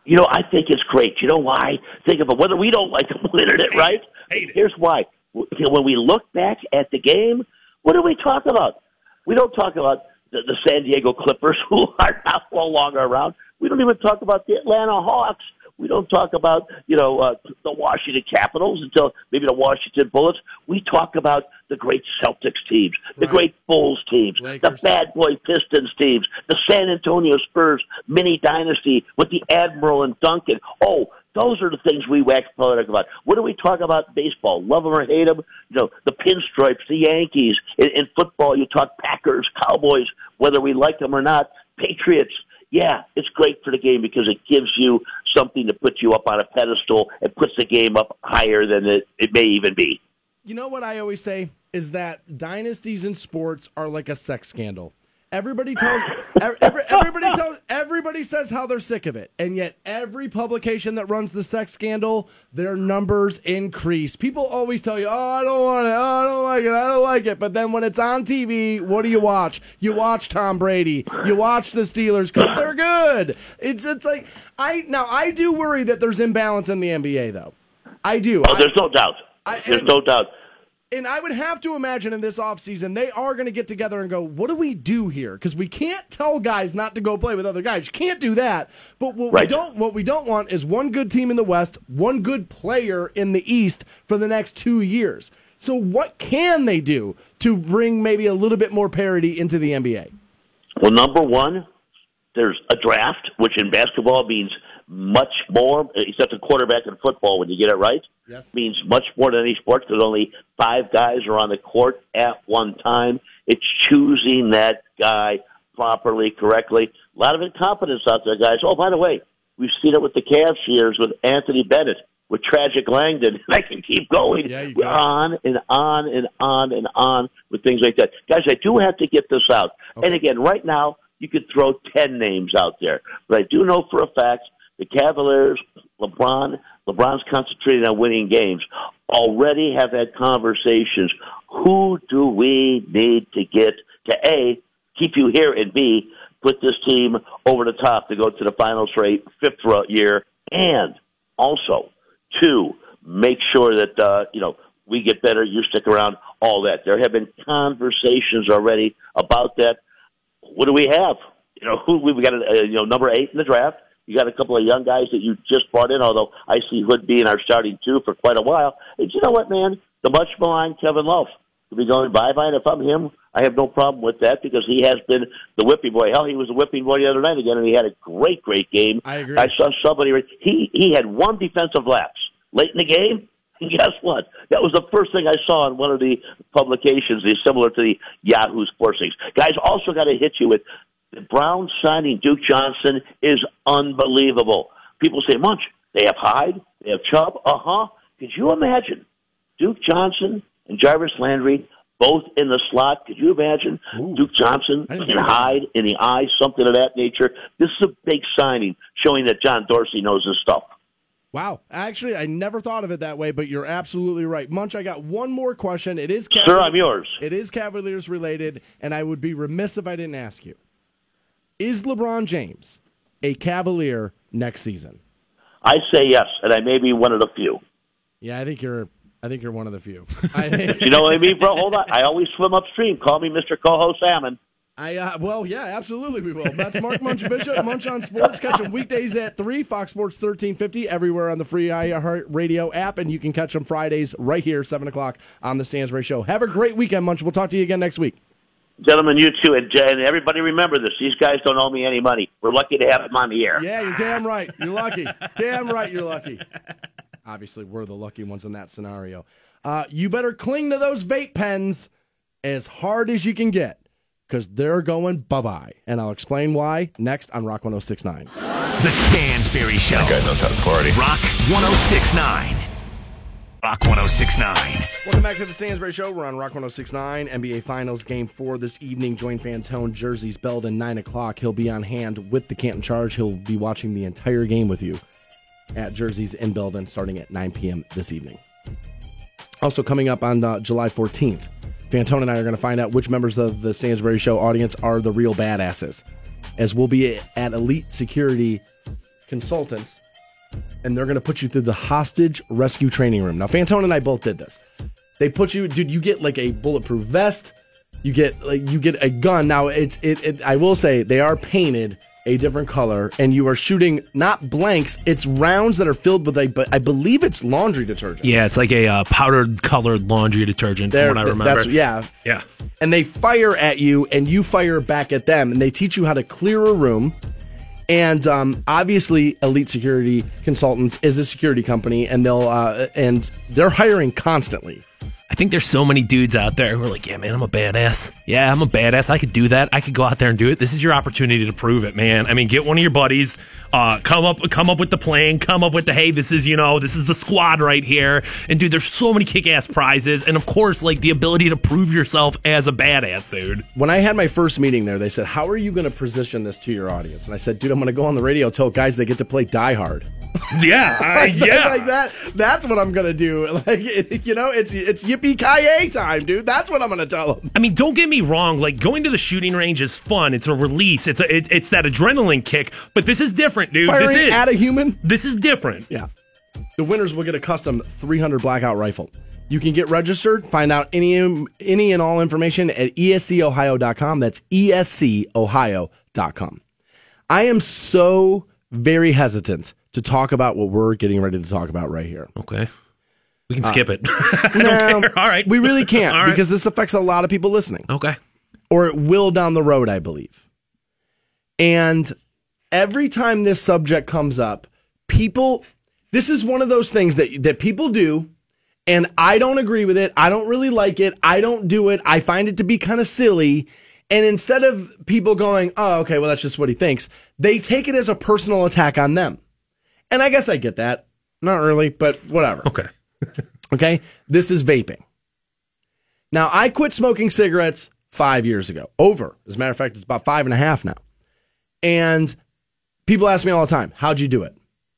You know, I think it's great. You know why? Think of it. Whether we don't like them winning it, right? Here's why. When we look back at the game, what do we talk about? We don't talk about the, the San Diego Clippers, who are not no longer around. We don't even talk about the Atlanta Hawks. We don't talk about you know uh, the Washington Capitals until maybe the Washington Bullets. We talk about the great Celtics teams, the great Bulls teams, the bad boy Pistons teams, the San Antonio Spurs mini dynasty with the Admiral and Duncan. Oh, those are the things we wax poetic about. What do we talk about baseball? Love them or hate them? You know, the pinstripes, the Yankees. In, in football, you talk Packers, Cowboys, whether we like them or not. Patriots. Yeah, it's great for the game because it gives you something to put you up on a pedestal and puts the game up higher than it, it may even be. You know what I always say is that dynasties in sports are like a sex scandal. Everybody tells every, every- everybody tells everybody says how they're sick of it, and yet every publication that runs the sex scandal, their numbers increase. People always tell you, "Oh, I don't want it. Oh, I don't like it. I don't like it." But then when it's on TV, what do you watch? You watch Tom Brady. You watch the Steelers because they're good. It's it's like I now I do worry that there's imbalance in the NBA though. I do. Oh, there's no doubt. There's no doubt. And I would have to imagine in this offseason, they are going to get together and go, what do we do here? Because we can't tell guys not to go play with other guys. You can't do that. But what we don't what we don't want is one good team in the West, one good player in the East for the next two years. So what can they do to bring maybe a little bit more parity into the NBA? Well, number one, there's a draft, which in basketball means much more, except a quarterback in football when you get it right. Yes. Means much more than any sport because only five guys are on the court at one time. It's choosing that guy properly, correctly. A lot of incompetence out there, guys. Oh, by the way, we've seen it with the Cavs years with Anthony Bennett, with Tragic Langdon. I can keep going. We're on and on and on and on with things like that. Guys, I do have to get this out. And again, right now, you could throw 10 names out there. But I do know for a fact the Cavaliers, LeBron, LeBron's concentrating on winning games, already have had conversations. Who do we need to get to A, keep you here, and B, put this team over the top to go to the finals for a fifth year, and also, two, make sure that, uh, you know, we get better, you stick around, all that. There have been conversations already about that what do we have? You know, who we've got? A, you know, number eight in the draft. You got a couple of young guys that you just brought in. Although I see Hood being our starting two for quite a while. And you know what, man? The much maligned Kevin Love to be going bye bye. And if I'm him, I have no problem with that because he has been the whipping boy. Hell, he was the whipping boy the other night again, and he had a great, great game. I agree. I saw somebody. He he had one defensive lapse late in the game. And guess what? That was the first thing I saw in one of the publications, the similar to the Yahoo Sports things. Guys, also got to hit you with the Browns signing Duke Johnson is unbelievable. People say, Munch, they have Hyde, they have Chubb. Uh huh. Could you imagine Duke Johnson and Jarvis Landry both in the slot? Could you imagine Duke Johnson and Hyde in the eye, something of that nature? This is a big signing, showing that John Dorsey knows his stuff. Wow. Actually, I never thought of it that way, but you're absolutely right. Munch, I got one more question. It is Sir, I'm yours. It is Cavaliers related, and I would be remiss if I didn't ask you. Is LeBron James a Cavalier next season? I say yes, and I may be one of the few. Yeah, I think you're I think you're one of the few. I think, You know what I mean, bro? Hold on. I always swim upstream. Call me Mr. Coho Salmon. I uh, well, yeah, absolutely we will. That's Mark Munch Bishop, Munch on Sports. Catch him weekdays at three, Fox Sports thirteen fifty, everywhere on the free iHeart Radio app, and you can catch them Fridays right here, seven o'clock on the Stansbury Show. Have a great weekend, Munch. We'll talk to you again next week. Gentlemen, you too. And, and everybody remember this. These guys don't owe me any money. We're lucky to have them on the air. Yeah, you're damn right. You're lucky. damn right, you're lucky. Obviously, we're the lucky ones in that scenario. Uh, you better cling to those vape pens as hard as you can get because they're going bye bye. And I'll explain why next on Rock 1069. The Stansbury Show. That guy knows how to party. Rock 1069. Rock 1069. Welcome back to the Stansbury Show. We're on Rock 1069. NBA Finals Game 4 this evening. Join Fantone, Jersey's Belden, 9 o'clock. He'll be on hand with the Canton Charge. He'll be watching the entire game with you at Jersey's in Belden starting at 9 p.m. this evening. Also, coming up on uh, July 14th, Fantone and I are going to find out which members of the Stansbury Show audience are the real badasses, as we'll be at Elite Security Consultants, and they're going to put you through the hostage rescue training room. Now, Fantone and I both did this. They put you, dude. You get like a bulletproof vest. You get like you get a gun. Now, it's it. it I will say they are painted a different color, and you are shooting not blanks. It's rounds that are filled with a, but I believe it's laundry detergent. Yeah, it's like a uh, powdered colored laundry detergent, There- from what I remember. that's- yeah. Yeah. and they fire at you and you fire back at them and they teach you how to clear a room and um, obviously elite security consultants is a security company and they'll uh, and they're hiring constantly I think there's so many dudes out there who are like, yeah, man, I'm a badass. Yeah, I'm a badass. I could do that. I could go out there and do it. This is your opportunity to prove it, man. I mean, get one of your buddies, uh, come up, come up with the plan, come up with the, hey, this is, you know, this is the squad right here. And dude, there's so many kick-ass prizes. And of course, like the ability to prove yourself as a badass, dude. when i had my first meeting there they said how are you going to position this to your audience and i said dude i'm going to go on the radio tell guys they get to play die hard Yeah, uh, yeah. like that that's what i'm going to do like you know it's it's yippee ki time dude that's what i'm going to tell them I mean, don't get me wrong. Like going to the shooting range is fun. It's a release. It's a, it, it's that adrenaline kick. But this is different, dude. Firing this is at a human This is different. Yeah. The winners will get a custom 300 blackout rifle. You can get registered, find out any any and all information at escohio.com. That's escohio.com. I am so very hesitant to talk about what we're getting ready to talk about right here. Okay. We can Uh, skip it. No. All right. We really can't right. because this affects a lot of people listening. Okay. Or it will down the road, I believe. And every time this subject comes up, people this is one of those things that that people do and I don't agree with it. I don't really like it. I don't do it. I find it to be kind of silly. And instead of people going, "Oh, okay, well that's just what he thinks," they take it as a personal attack on them. And I guess I get that. Not really, but whatever. Okay. Okay. This is vaping. Now, I quit smoking cigarettes five years ago. Over. As a matter of fact, it's about five and a half now. And people ask me all the time, how'd you do it?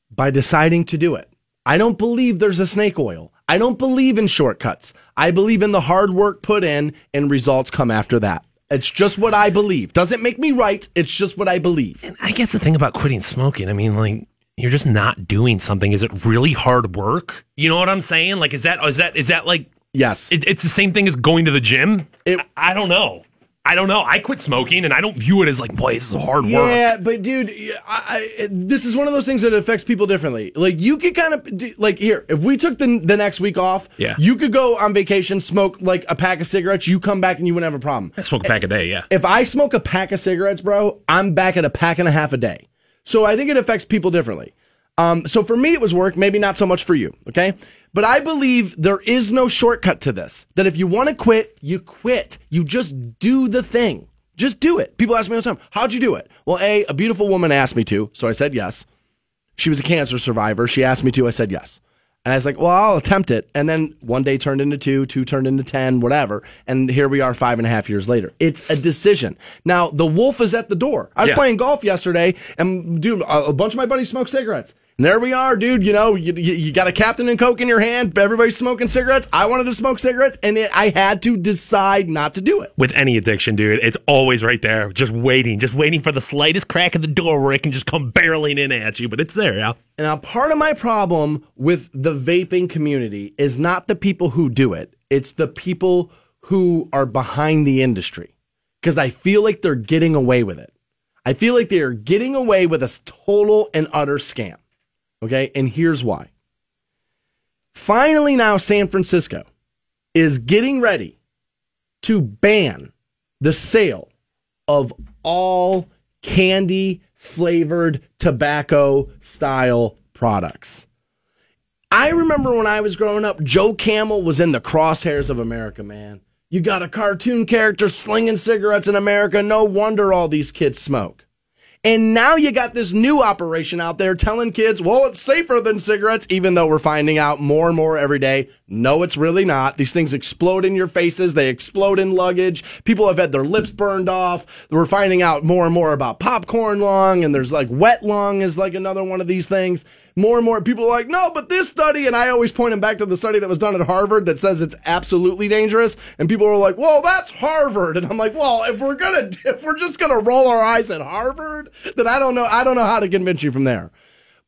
By deciding to do it. I don't believe there's a snake oil. I don't believe in shortcuts. I believe in the hard work put in and results come after that. It's just what I believe. Doesn't make me right. It's just what I believe. And I guess the thing about quitting smoking, I mean, like you're just not doing something. Is it really hard work? You know what I'm saying? Like, is that is that is that like yes? It, it's the same thing as going to the gym. I, I don't know. I don't know. I quit smoking, and I don't view it as like, boy, this is hard work. Yeah, but dude, I, I, this is one of those things that affects people differently. Like you could kind of like here, if we took the the next week off, Yeah. you could go on vacation, smoke like a pack of cigarettes. You come back and you wouldn't have a problem. I smoke a pack a day. Yeah. If I smoke a pack of cigarettes, bro, I'm back at a pack and a half a day. So I think it affects people differently. Um, so for me, it was work. Maybe not so much for you. Okay. But I believe there is no shortcut to this. That if you want to quit, you quit. You just do the thing. Just do it. People ask me all the time, how'd you do it? Well, A, a beautiful woman asked me to. So I said yes. She was a cancer survivor. She asked me to. I said yes. And I was like, well, I'll attempt it. And then one day turned into two, two turned into 10, whatever. And here we are five and a half years later. It's a decision. Now, the wolf is at the door. I was Yeah. playing golf yesterday, and dude, a, a bunch of my buddies smoke cigarettes. And there we are, dude. You know, you, you, you got a Captain and Coke in your hand. Everybody's smoking cigarettes. I wanted to smoke cigarettes, and it, I had to decide not to do it. With any addiction, dude, it's always right there, just waiting, just waiting for the slightest crack in the door where it can just come barreling in at you. But it's there, yeah. And now, part of my problem with the vaping community is not the people who do it, it's the people who are behind the industry. because I feel like they're getting away with it. I feel like they are getting away with a total and utter scam. Okay. And here's why. Finally, now San Francisco is getting ready to ban the sale of all candy flavored tobacco style products. I remember when I was growing up, Joe Camel was in the crosshairs of America, man. You got a cartoon character slinging cigarettes in America. No wonder all these kids smoke. And now you got this new operation out there telling kids, well, it's safer than cigarettes, even though we're finding out more and more every day. No, it's really not. These things explode in your faces. They explode in luggage. People have had their lips burned off. We're finding out more and more about popcorn lung, and there's like wet lung is like another one of these things more and more people are like, no, but this study, and I always point them back to the study that was done at Harvard that says it's absolutely dangerous. And people are like, well, that's Harvard. And I'm like, well, if we're gonna, if we're just gonna roll our eyes at Harvard, then I don't know, I don't know how to convince you from there.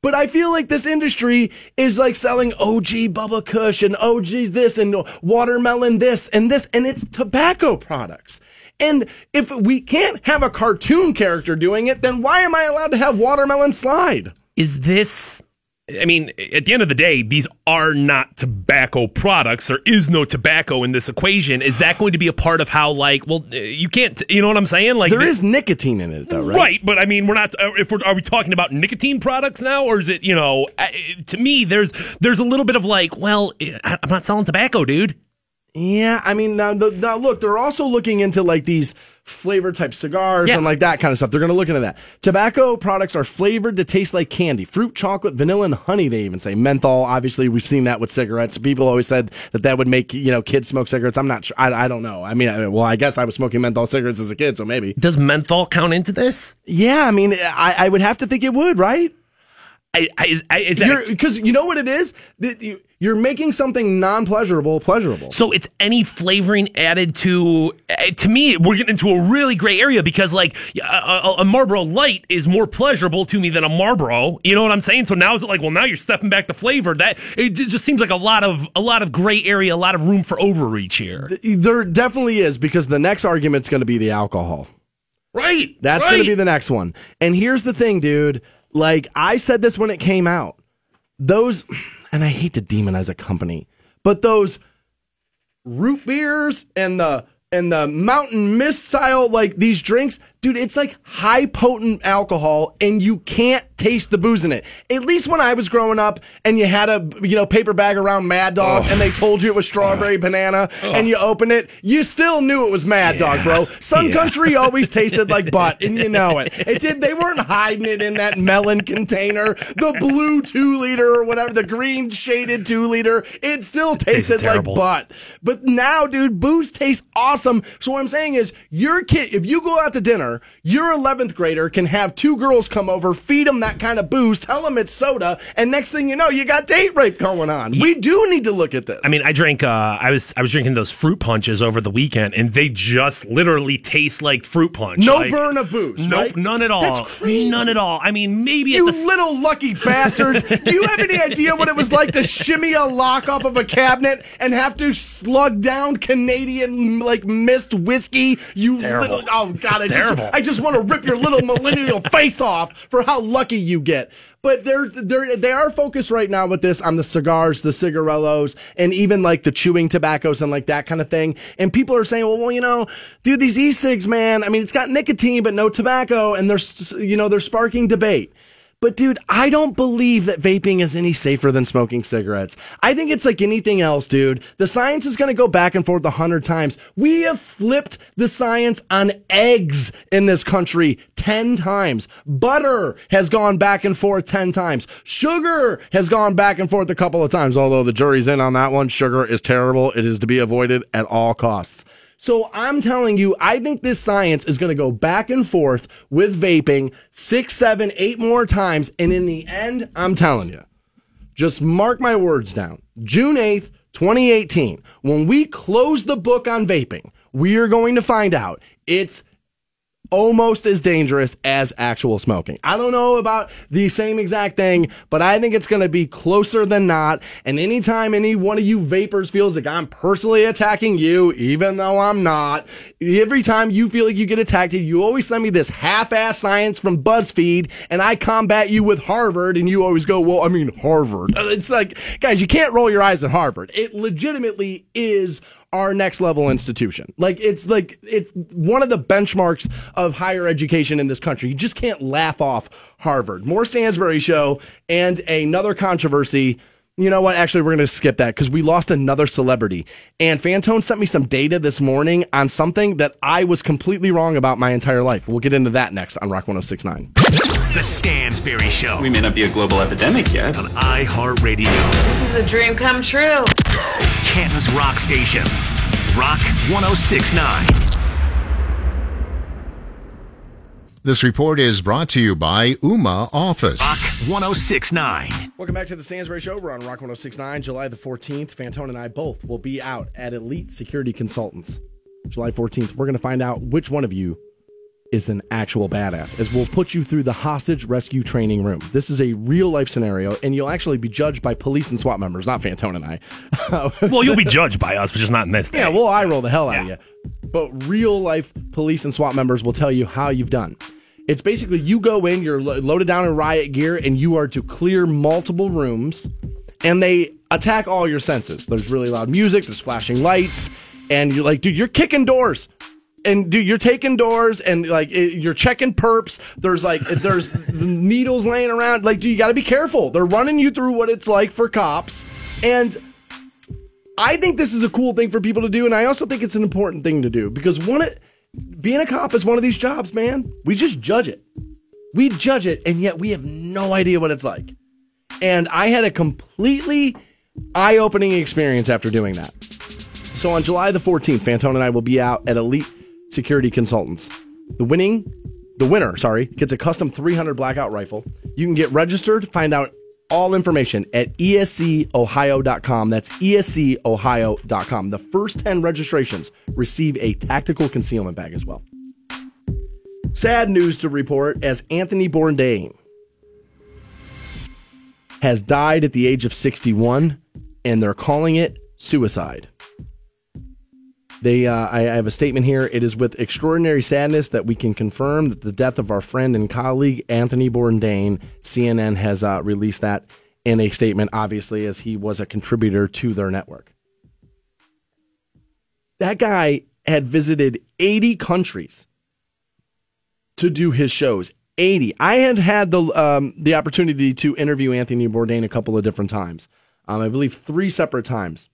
But I feel like this industry is like selling OG Bubba Kush and OG this and watermelon this and this, and it's tobacco products. And if we can't have a cartoon character doing it, then why am I allowed to have watermelon slide? Is this I mean, at the end of the day, these are not tobacco products. There is no tobacco in this equation. Is that going to be a part of how, like, well, you can't, you know what I'm saying? Like, there is nicotine in it, though, right? Right, but I mean, we're not. uh, If we're are we talking about nicotine products now, or is it, you know, uh, to me, there's there's a little bit of like, well, I'm not selling tobacco, dude. Yeah, I mean, now, the, now look, they're also looking into like these flavor type cigars Yeah. and like that kind of stuff. They're going to look into that. Tobacco products are flavored to taste like candy, fruit, chocolate, vanilla, and honey. They even say menthol. Obviously, we've seen that with cigarettes. People always said that that would make you know kids smoke cigarettes. I'm not sure. I, I don't know. I mean, I, well, I guess I was smoking menthol cigarettes as a kid, so maybe. Does menthol count into this? Yeah, I mean, I, I would have to think it would, right? I, I, I, is that Because you know what it is that you, you're making something non-pleasurable pleasurable. So it's any flavoring added to. uh, To me, we're getting into a really gray area because, like, a, a, Marlboro Light is more pleasurable to me than a Marlboro. You know what I'm saying? So now is it like, well, now you're stepping back to flavor. That it just seems like a lot of a lot of gray area, a lot of room for overreach here. There definitely is because the next argument's going to be the alcohol. Right. That's right. going to be the next one. And here's the thing, dude. Like I said this when it came out. Those and I hate to demonize a company, but those root beers and the and the mountain mist style like these drinks, dude, it's like high potent alcohol and you can't taste the booze in it. At least when I was growing up and you had a you know paper bag around Mad Dog oh. and they told you it was strawberry banana oh. and you open it, you still knew it was Mad Dog, bro. Sun Yeah. Country always tasted like butt and you know it. It did they weren't hiding it in that melon container, the blue 2 liter or whatever, the green shaded 2 liter. It still tasted like terrible. butt. But now, dude, booze tastes awesome. So what I'm saying is, your kid, if you go out to dinner, your 11th grader can have two girls come over, feed them that kind of booze, tell them it's soda, and next thing you know, you got date rape going on. We do need to look at this. I mean, I drank. Uh, I was I was drinking those fruit punches over the weekend, and they just literally taste like fruit punch. no Like, burn of booze. Nope, right? none at all. That's crazy. None at all. I mean, maybe You at the little lucky bastards. Do you have any idea what it was like to shimmy a lock off of a cabinet and have to slug down Canadian like mist whiskey? You Terrible. little oh god, I It's just terrible. I just want to rip your little millennial face off for how lucky you get. But they're they're they are focused right now with this on the cigars, the cigarellos, and even like the chewing tobaccos and like that kind of thing. And people are saying, well, well, you know, dude, these e-cigs, man. I mean, it's got nicotine but no tobacco, and they're you know they're sparking debate. But dude, I don't believe that vaping is any safer than smoking cigarettes. I think it's like anything else, dude. The science is going to go back and forth a hundred times. We have flipped the science on eggs in this country 10 times. Butter has gone back and forth 10 times. Sugar has gone back and forth a couple of times, although the jury's in on that one. Sugar is terrible. It is to be avoided at all costs. So I'm telling you, I think this science is going to go back and forth with vaping six, seven, eight more times. And in the end, I'm telling you, just mark my words down. June 8th, 2018, when we close the book on vaping, we are going to find out it's almost as dangerous as actual smoking. I don't know about the same exact thing, but I think it's going to be closer than not. And anytime any one of you vapors feels like I'm personally attacking you, even though I'm not, every time you feel like you get attacked, you always send me this half-ass science from BuzzFeed, and I combat you with Harvard, and you always go, "Well, I mean Harvard." It's like, guys, you can't roll your eyes at Harvard. It legitimately is our next level institution. Like it's like it's one of the benchmarks of higher education in this country. You just can't laugh off Harvard. More Stansbury show and another controversy. You know what? Actually, we're going to skip that because we lost another celebrity. And Fantone sent me some data this morning on something that I was completely wrong about my entire life. We'll get into that next on Rock 1069. The Stansbury Show We may not be a global epidemic yet. on iHeartRadio. This is a dream come true. Canton's Rock Station. Rock 1069. This report is brought to you by UMA Office. Rock 1069. Welcome back to the Stansbury Show. We're on Rock 1069, July the 14th. Fantone and I both will be out at Elite Security Consultants. July 14th. We're going to find out which one of you is an actual badass, as we'll put you through the hostage rescue training room. This is a real life scenario, and you'll actually be judged by police and SWAT members, not Fantone and I. Well, you'll be judged by us, but just not in this. Yeah, well, I roll the hell out of you. But real life police and SWAT members will tell you how you've done. It's basically you go in, you're lo- loaded down in riot gear, and you are to clear multiple rooms, and they attack all your senses. There's really loud music, there's flashing lights, and you're like, dude, you're kicking doors. And dude, you're taking doors and like it, you're checking perps. There's like there's needles laying around. Like, dude, you got to be careful. They're running you through what it's like for cops, and I think this is a cool thing for people to do, and I also think it's an important thing to do because one, being a cop is one of these jobs, man. We just judge it, we judge it, and yet we have no idea what it's like. And I had a completely eye-opening experience after doing that. So on July the 14th, Fantone and I will be out at Elite Security Consultants. The winning, the winner, sorry, gets a custom 300 blackout rifle. You can get registered, find out all information at escohio.com. That's escohio.com. The first 10 registrations receive a tactical concealment bag as well. Sad news to report as Anthony Bourdain has died at the age of 61, and they're calling it suicide. They, uh, I, I have a statement here. It is with extraordinary sadness that we can confirm that the death of our friend and colleague Anthony Bourdain. CNN has uh, released that in a statement, obviously, as he was a contributor to their network. That guy had visited 80 countries to do his shows. 80. I had had the um, the opportunity to interview Anthony Bourdain a couple of different times. Um, I believe three separate times.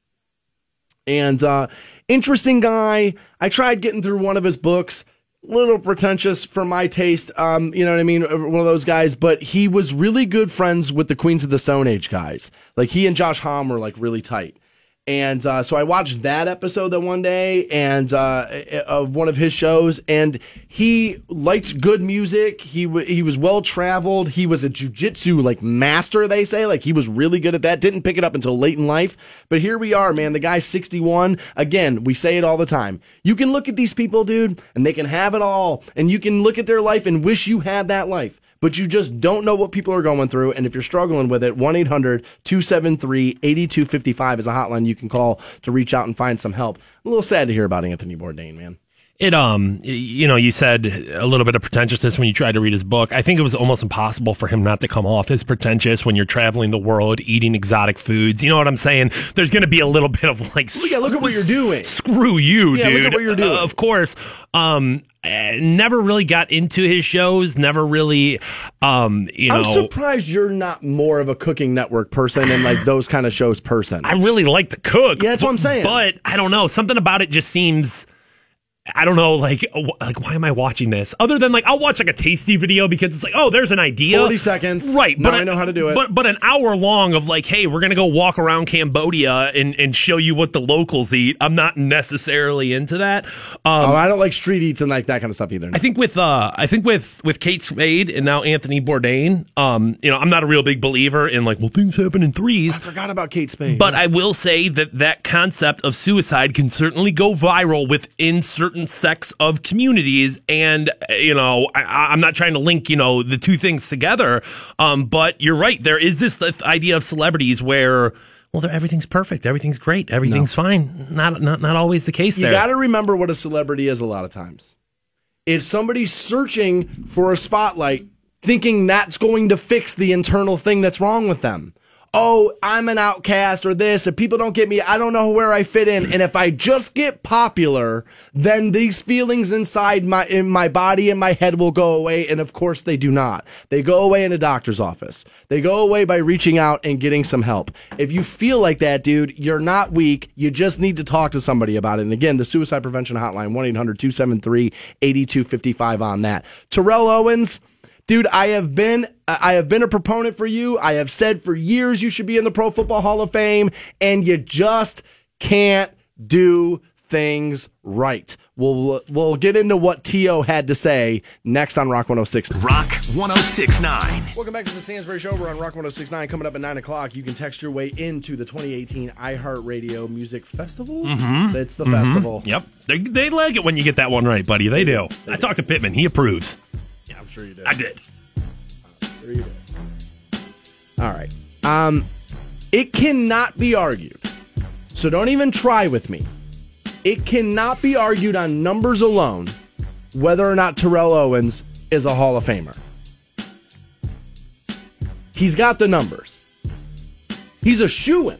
And uh, interesting guy. I tried getting through one of his books. Little pretentious for my taste. Um, you know what I mean? One of those guys. But he was really good friends with the Queens of the Stone Age guys. Like he and Josh Homme were like really tight. And uh, so I watched that episode that one day and uh, of one of his shows, and he liked good music. He w- he was well traveled. He was a jujitsu like master, they say. Like he was really good at that. Didn't pick it up until late in life, but here we are, man. The guy's sixty one. Again, we say it all the time. You can look at these people, dude, and they can have it all, and you can look at their life and wish you had that life but you just don't know what people are going through. And if you're struggling with it, 1 800 273 8255 is a hotline you can call to reach out and find some help. I'm a little sad to hear about Anthony Bourdain, man. It um you know you said a little bit of pretentiousness when you tried to read his book. I think it was almost impossible for him not to come off as pretentious when you're traveling the world eating exotic foods. You know what I'm saying? There's going to be a little bit of like Look at look at what you're doing. screw you, Yeah, look dude. at what you're doing. Uh, of course. Um never really got into his shows, never really um you I'm know surprised you're not more of a cooking network person and like those kind of shows person. I really like to cook. Yeah, that's what I'm saying. But I don't know. Something about it just seems. I don't know, like, like why am I watching this? Other than like, I'll watch like a tasty video because it's like, oh, there's an idea. 40 seconds. right? Now but I know how to do it. But but an hour long of like, hey, we're gonna go walk around Cambodia and and show you what the locals eat. I'm not necessarily into that. Um, oh, I don't like street eats and like that kind of stuff either. I think with uh, I think with with Kate Spade and now Anthony Bourdain, um, you know, I'm not a real big believer in like, well, things happen in threes. I forgot about Kate Spade. But I will say that that concept of suicide can certainly go viral within certain certain sects of communities. And, you know, I, I'm not trying to link, you know, the two things together. Um, but you're right. There is this idea of celebrities where, well, everything's perfect. Everything's great. Everything's fine. Not, not, not always the case there. You got to remember what a celebrity is a lot of times. It's somebody searching for a spotlight, thinking that's going to fix the internal thing that's wrong with them. Oh, I'm an outcast or this, if people don't get me, I don't know where I fit in. And if I just get popular, then these feelings inside my in my body and my head will go away. And of course they do not. They go away in a doctor's office. They go away by reaching out and getting some help. If you feel like that, dude, you're not weak. You just need to talk to somebody about it. And again, the suicide prevention hotline, 1-800-273-8255 on that. Terrell Owens, Dude, I have been I have been a proponent for you. I have said for years you should be in the Pro Football Hall of Fame, and you just can't do things right. We'll we'll get into what T.O. had to say next on Rock 106. Rock 1069. Welcome back to the Stansbury Show. We're on Rock 1069. Coming up at 9 o'clock, you can text your way into the 2018 iHeartRadio Music Festival. Mm-hmm. It's the Mhm. festival. Yep. They, they like it when you get that one right, buddy. They do. I talked to Pittman. He approves. Yeah, I'm sure you did. I did. Sure you did. All right. Um, it cannot be argued. So don't even try with me. It cannot be argued on numbers alone whether or not Terrell Owens is a Hall of Famer. He's got the numbers. He's a shoo in.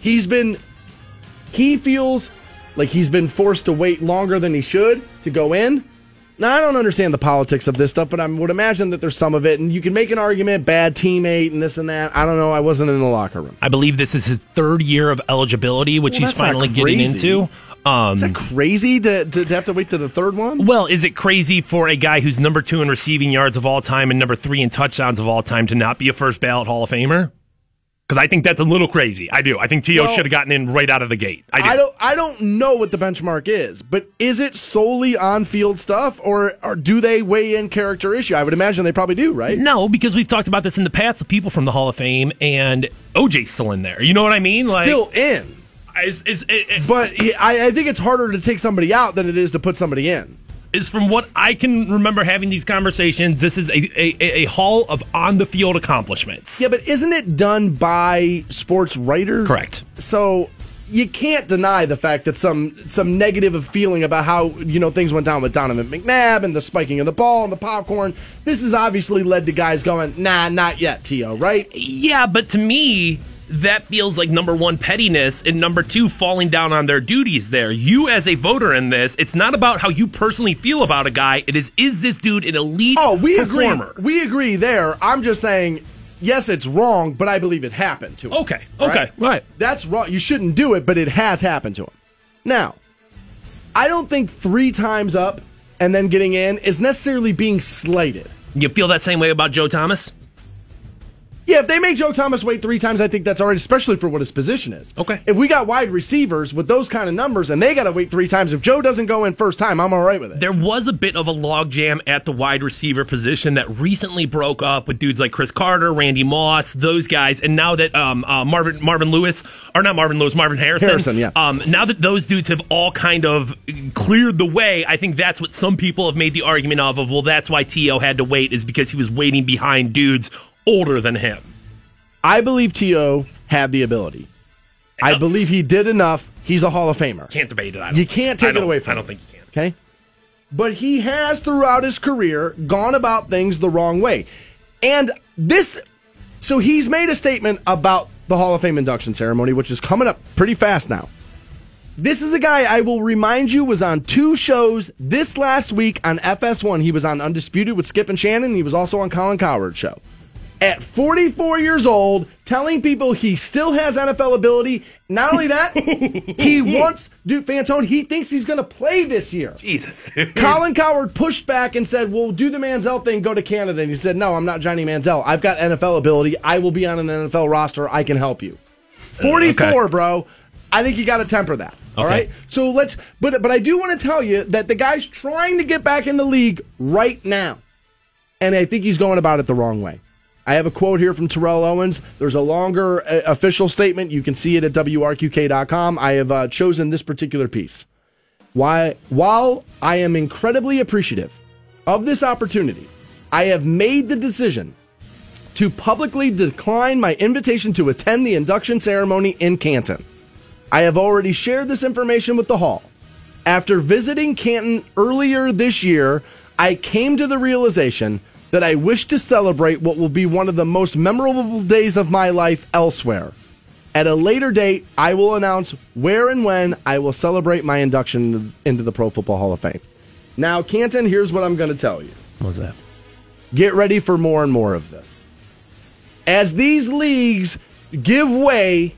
He's been, he feels like he's been forced to wait longer than he should to go in. Now, I don't understand the politics of this stuff, but I would imagine that there's some of it, and you can make an argument, bad teammate, and this and that. I don't know. I wasn't in the locker room. I believe this is his third year of eligibility, which Well, he's finally getting into. Um, Is that crazy to, to, to have to wait to the third one? well, is it crazy for a guy who's number two in receiving yards of all time and number three in touchdowns of all time to not be a first ballot Hall of Famer? Because I think that's a little crazy. I do. I think T.O. Well- should have gotten in right out of the gate. I do. I don't. I don't know what the benchmark is, but is it solely on-field stuff, or, or do they weigh in character issue? I would imagine they probably do, right? No, because we've talked about this in the past with people from the Hall of Fame, and OJ's still in there. You know what I mean? Like, Still in, is, is, is, but I, I think it's harder to take somebody out than it is to put somebody in. Is from what I can remember having these conversations. This is a, a, a hall of on the field accomplishments. Yeah, but isn't it done by sports writers? Correct. So you can't deny the fact that some some negative of feeling about how you know things went down with Donovan McNabb and the spiking of the ball and the popcorn. This has obviously led to guys going, nah, not yet, To. Right? Yeah, but to me, that feels like number one pettiness, and number two falling down on their duties. There, you as a voter in this, it's not about how you personally feel about a guy. It is, is this dude an elite Oh, we performer? agree. We agree there. I'm just saying, yes, it's wrong, but I believe it happened to him. Okay, okay, right. That's wrong. You shouldn't do it, but it has happened to him. Now, I don't think three times up and then getting in is necessarily being slighted. You feel that same way about Joe Thomas? Yeah, if they make Joe Thomas wait three times, I think that's all right, especially for what his position is. Okay. If we got wide receivers with those kind of numbers and they got to wait three times, if Joe doesn't go in first time, I'm all right with it. There was a bit of a logjam at the wide receiver position that recently broke up with dudes like Cris Carter, Randy Moss, those guys, and now that um, uh, Marvin Marvin Lewis, or not Marvin Lewis, Marvin Harrison, Harrison, yeah. Um, now that those dudes have all kind of cleared the way, I think that's what some people have made the argument of. Of well, that's why To had to wait is because he was waiting behind dudes older than him. I believe T.O. had the ability. I believe he did enough. He's a Hall of Famer. Can't debate it. You can't take it away from I don't him. think you can. Okay? But he has throughout his career gone about things the wrong way. And this so he's made a statement about the Hall of Fame induction ceremony, which is coming up pretty fast now. This is a guy I will remind you was on two shows this last week on FS1. He was on Undisputed with Skip and Shannon. He was also on Colin Cowherd's show. At 44 years old, telling people he still has NFL ability. Not only that, he wants, Duke Fantone, he thinks he's going to play this year. Jesus. Colin Cowherd pushed back and said, Well, do the Manziel thing, go to Canada. And he said, No, I'm not Johnny Manziel. I've got NFL ability. I will be on an NFL roster. I can help you. 44, okay. bro. I think you got to temper that. All Okay. right. So let's, but but I do want to tell you that the guy's trying to get back in the league right now, and I think he's going about it the wrong way. I have a quote here from Terrell Owens. There's a longer uh, official statement. You can see it at WRQK.com. I have uh, chosen this particular piece. Why, while I am incredibly appreciative of this opportunity, I have made the decision to publicly decline my invitation to attend the induction ceremony in Canton. I have already shared this information with the Hall. After visiting Canton earlier this year, I came to the realization that I wish to celebrate what will be one of the most memorable days of my life elsewhere. At a later date, I will announce where and when I will celebrate my induction into the Pro Football Hall of Fame. Now, Canton, here's what I'm going to tell you. What's that? Get ready for more and more of this. As these leagues give way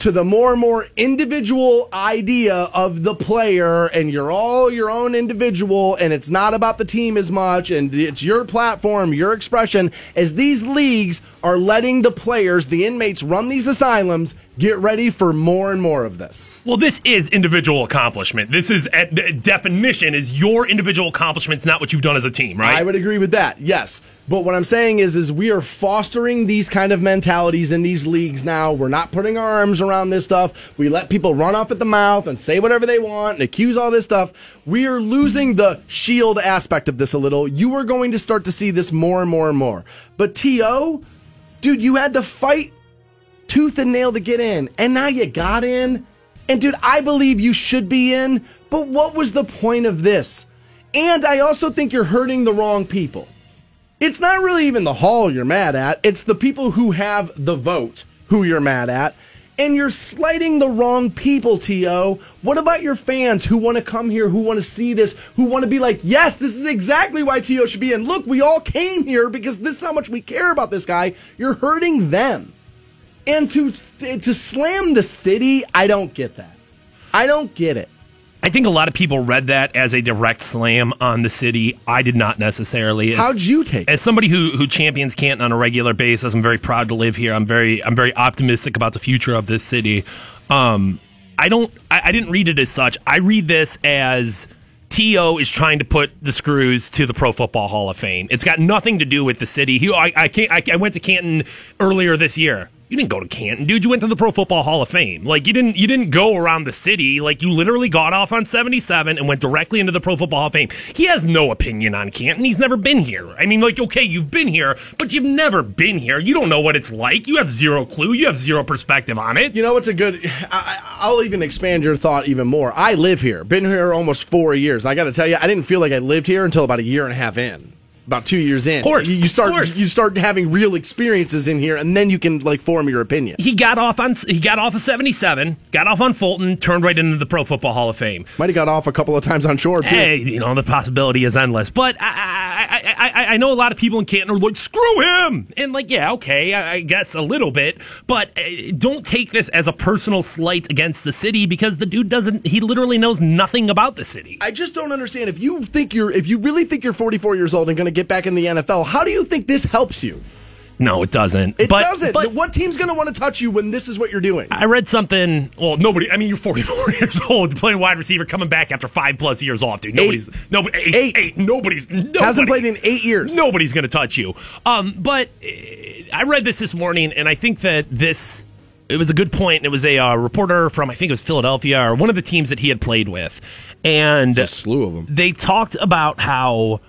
to the more and more individual idea of the player, and you're all your own individual, and it's not about the team as much, and it's your platform, your expression, as these leagues are letting the players, the inmates, run these asylums, get ready for more and more of this. Well, this is individual accomplishment. This is at the definition is your individual accomplishments, not what you've done as a team, right? I would agree with that. Yes. But what I'm saying is is we are fostering these kind of mentalities in these leagues now. We're not putting our arms around this stuff. We let people run off at the mouth and say whatever they want and accuse all this stuff. We are losing the shield aspect of this a little. You are going to start to see this more and more and more. But TO, dude, you had to fight tooth and nail to get in. And now you got in. And dude, I believe you should be in. But what was the point of this? And I also think you're hurting the wrong people. It's not really even the hall you're mad at, it's the people who have the vote who you're mad at. And you're slighting the wrong people, T.O. What about your fans who want to come here, who want to see this, who want to be like, yes, this is exactly why T.O. should be in. Look, we all came here because this is how much we care about this guy. You're hurting them. And to to slam the city, I don't get that. I don't get it. I think a lot of people read that as a direct slam on the city. I did not necessarily. As, How'd you take? As somebody who who champions Canton on a regular basis, I'm very proud to live here. I'm very I'm very optimistic about the future of this city. Um, I don't. I, I didn't read it as such. I read this as. T.O. is trying to put the screws to the Pro Football Hall of Fame. It's got nothing to do with the city. He, I, I, can't, I, I went to Canton earlier this year. You didn't go to Canton, dude. You went to the Pro Football Hall of Fame. Like you didn't you didn't go around the city. Like you literally got off on 77 and went directly into the Pro Football Hall of Fame. He has no opinion on Canton. He's never been here. I mean, like okay, you've been here, but you've never been here. You don't know what it's like. You have zero clue. You have zero perspective on it. You know what's a good I, I'll even expand your thought even more. I live here. Been here almost 4 years. I got to tell you, I didn't feel like I lived here until about a year and a half in about two years in. Of course, you, you start course. you start having real experiences in here, and then you can like form your opinion. He got off on he got off of seventy seven, got off on Fulton, turned right into the Pro Football Hall of Fame. Might have got off a couple of times on shore too. Hey, you know the possibility is endless. But I I, I, I know a lot of people in Canton are like, screw him, and like, yeah, okay, I, I guess a little bit, but uh, don't take this as a personal slight against the city because the dude doesn't. He literally knows nothing about the city. I just don't understand if you think you're if you really think you're 44 years old and going to get back in the NFL. How do you think this helps you? No, it doesn't. It but, doesn't. But what team's going to want to touch you when this is what you're doing? I read something. Well, nobody. I mean, you're 44 years old, playing wide receiver, coming back after five plus years off, dude. Nobody's. Eight. Nobody. Eight, Eight. eight. Nobody's. Nobody, Hasn't played in eight years. Nobody's going to touch you. Um, but uh, I read this this morning, and I think that this. It was a good point. It was a uh, reporter from I think it was Philadelphia or one of the teams that he had played with, and a slew of them. They talked about how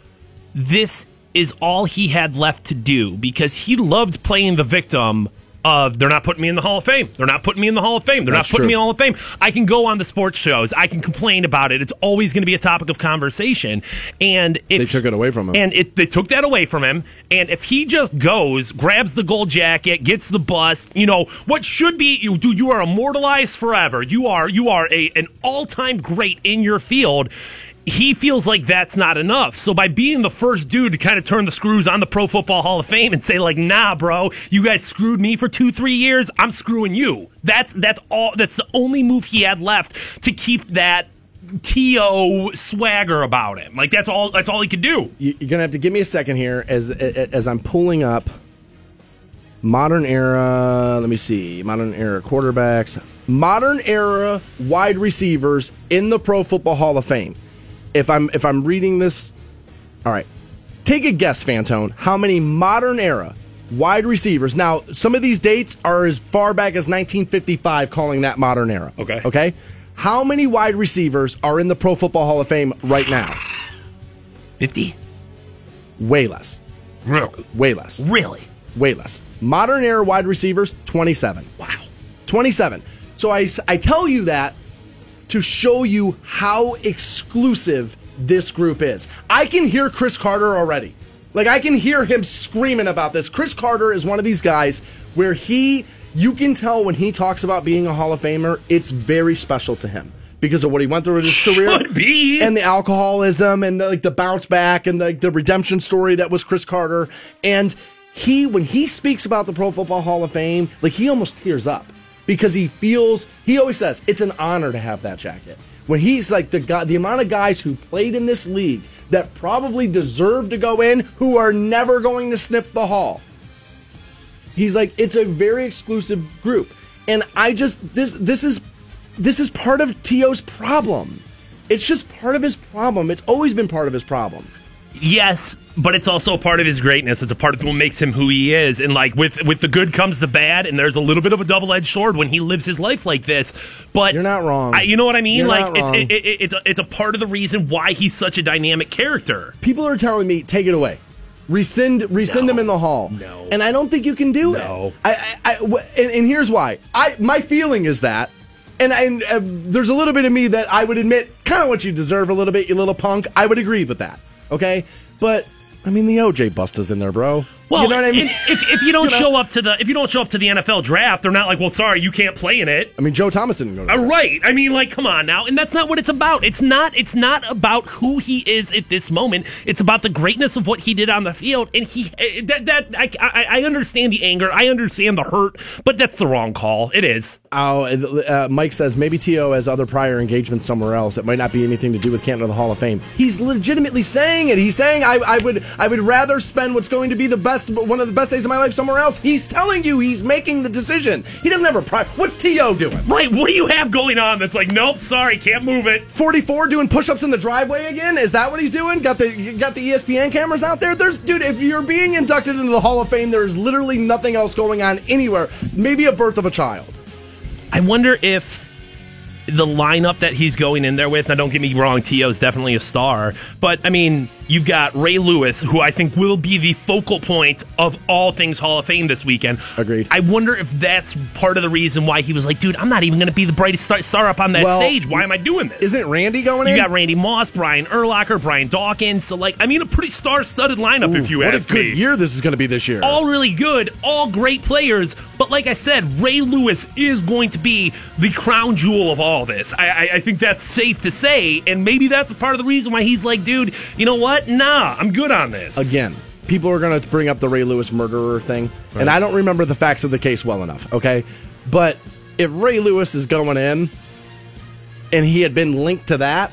this is all he had left to do because he loved playing the victim of they're not putting me in the Hall of Fame. They're not putting me in the Hall of Fame. They're That's not putting true. me in the Hall of Fame. I can go on the sports shows. I can complain about it. It's always going to be a topic of conversation. And if, They took it away from him. And it, they took that away from him. And if he just goes, grabs the gold jacket, gets the bus, you know what should be, you, dude, you are immortalized forever. You are you are a an all time great in your field he feels like that's not enough. So by being the first dude to kind of turn the screws on the Pro Football Hall of Fame and say like, "Nah, bro, you guys screwed me for 2-3 years. I'm screwing you." That's that's all that's the only move he had left to keep that to swagger about him. Like that's all that's all he could do. You- You're gonna have to give me a second here as as I'm pulling up modern era. Let me see, modern era quarterbacks, modern era wide receivers in the Pro Football Hall of Fame. If I'm if I'm reading this, all right, take a guess, Fantone. How many modern era wide receivers? Now, some of these dates are as far back as 1955, calling that modern era. Okay. Okay. How many wide receivers are in the Pro Football Hall of Fame right now? 50? Way less. Really? Way less. Really? Way less. Modern era wide receivers, 27. Wow. 27. So I, I tell you that to show you how exclusive this group is. I can hear Cris Carter already. Like, I can hear him screaming about this. Cris Carter is one of these guys where he, you can tell when he talks about being a Hall of Famer, it's very special to him because of what he went through in his career. Be. And the alcoholism and the, like the bounce back and the, the redemption story that was Cris Carter. And he, when he speaks about the Pro Football Hall of Fame, like he almost tears up because he feels, he always says, it's an honor to have that jacket. When he's like the guy, the amount of guys who played in this league that probably deserve to go in who are never going to snip the hall. He's like, it's a very exclusive group. And I just this this is this is part of T.O.'s problem. It's just part of his problem. It's always been part of his problem. Yes, but it's also a part of his greatness. It's a part of what makes him who he is. And like with with the good comes the bad, and there's a little bit of a double edged sword when he lives his life like this. But you're not wrong. I, you know what I mean? You're like it's it, it, it's a, it's a part of the reason why he's such a dynamic character. People are telling me, take it away. Rescind rescind him in the hall. No. And I don't think you can do No. it. I, I, I w- and, and here's why. I my feeling is that and, and uh, there's a little bit of me that I would admit kind of what you deserve a little bit, you little punk. I would agree with that. Okay? But I mean the OJ bust is in there, bro. Well, you know what I mean? if, if, you don't You know? show up to the if you don't show up to the NFL draft, they're not like, well, sorry, you can't play in it. I mean, Joe Thomas didn't go to Uh, right. I mean, like, come on now. And that's not what it's about. It's not. It's not about who he is at this moment. It's about the greatness of what he did on the field. And he eh, that that I I, I understand the anger. I understand the hurt. But that's the wrong call. It is. Oh, uh, Mike says maybe T.O. has other prior engagements somewhere else. It might not be anything to do with Canton or the Hall of Fame. He's legitimately saying it. He's saying I, I would I would rather spend what's going to be the best one of the best days of my life somewhere else. He's telling you he's making the decision. He doesn't have a. What's T.O. doing? Right. What do you have going on? That's like, nope. Sorry, can't move it. 44 doing push-ups in the driveway again? Is that what he's doing? Got the got the ESPN cameras out there? There's dude, if you're being inducted into the Hall of Fame, there's literally nothing else going on anywhere. Maybe a birth of a child. I wonder if the lineup that he's going in there with. Now, don't get me wrong, T.O. is definitely a star, but I mean, you've got Ray Lewis, who I think will be the focal point of all things Hall of Fame this weekend. Agreed. I wonder if that's part of the reason why he was like, dude, I'm not even going to be the brightest star, star up on that Well, stage. Why am I doing this? Isn't Randy going you in? You got Randy Moss, Brian Urlacher, Brian Dawkins. So, like, I mean, a pretty star-studded lineup, if you ask me. what a good me year this is going to be this year. all really good, all great players. But like I said, Ray Lewis is going to be the crown jewel of all this. I, I, I think that's safe to say, and maybe that's a part of the reason why he's like, dude, you know what? Nah, I'm good on this. Again, people are going to bring up the Ray Lewis murderer thing, and I don't remember the facts of the case well enough, okay? But if Ray Lewis is going in and he had been linked to that,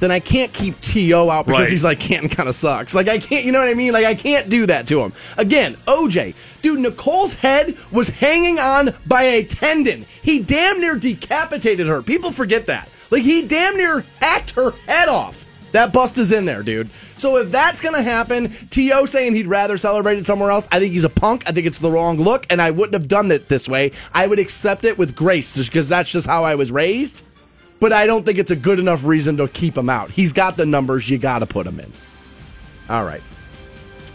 then I can't keep T.O. out because Right. he's like, Canton kind of sucks. Like, I can't, you know what I mean? Like, I can't do that to him. Again, OJ, dude, Nicole's head was hanging on by a tendon. He damn near decapitated her. People forget that. Like, he damn near hacked her head off. That bust is in there, dude. So if that's gonna happen, T.O. saying he'd rather celebrate it somewhere else, I think he's a punk. I think it's the wrong look, and I wouldn't have done it this way. I would accept it with grace, because that's just how I was raised. But I don't think it's a good enough reason to keep him out. He's got the numbers. You got to put him in. All right.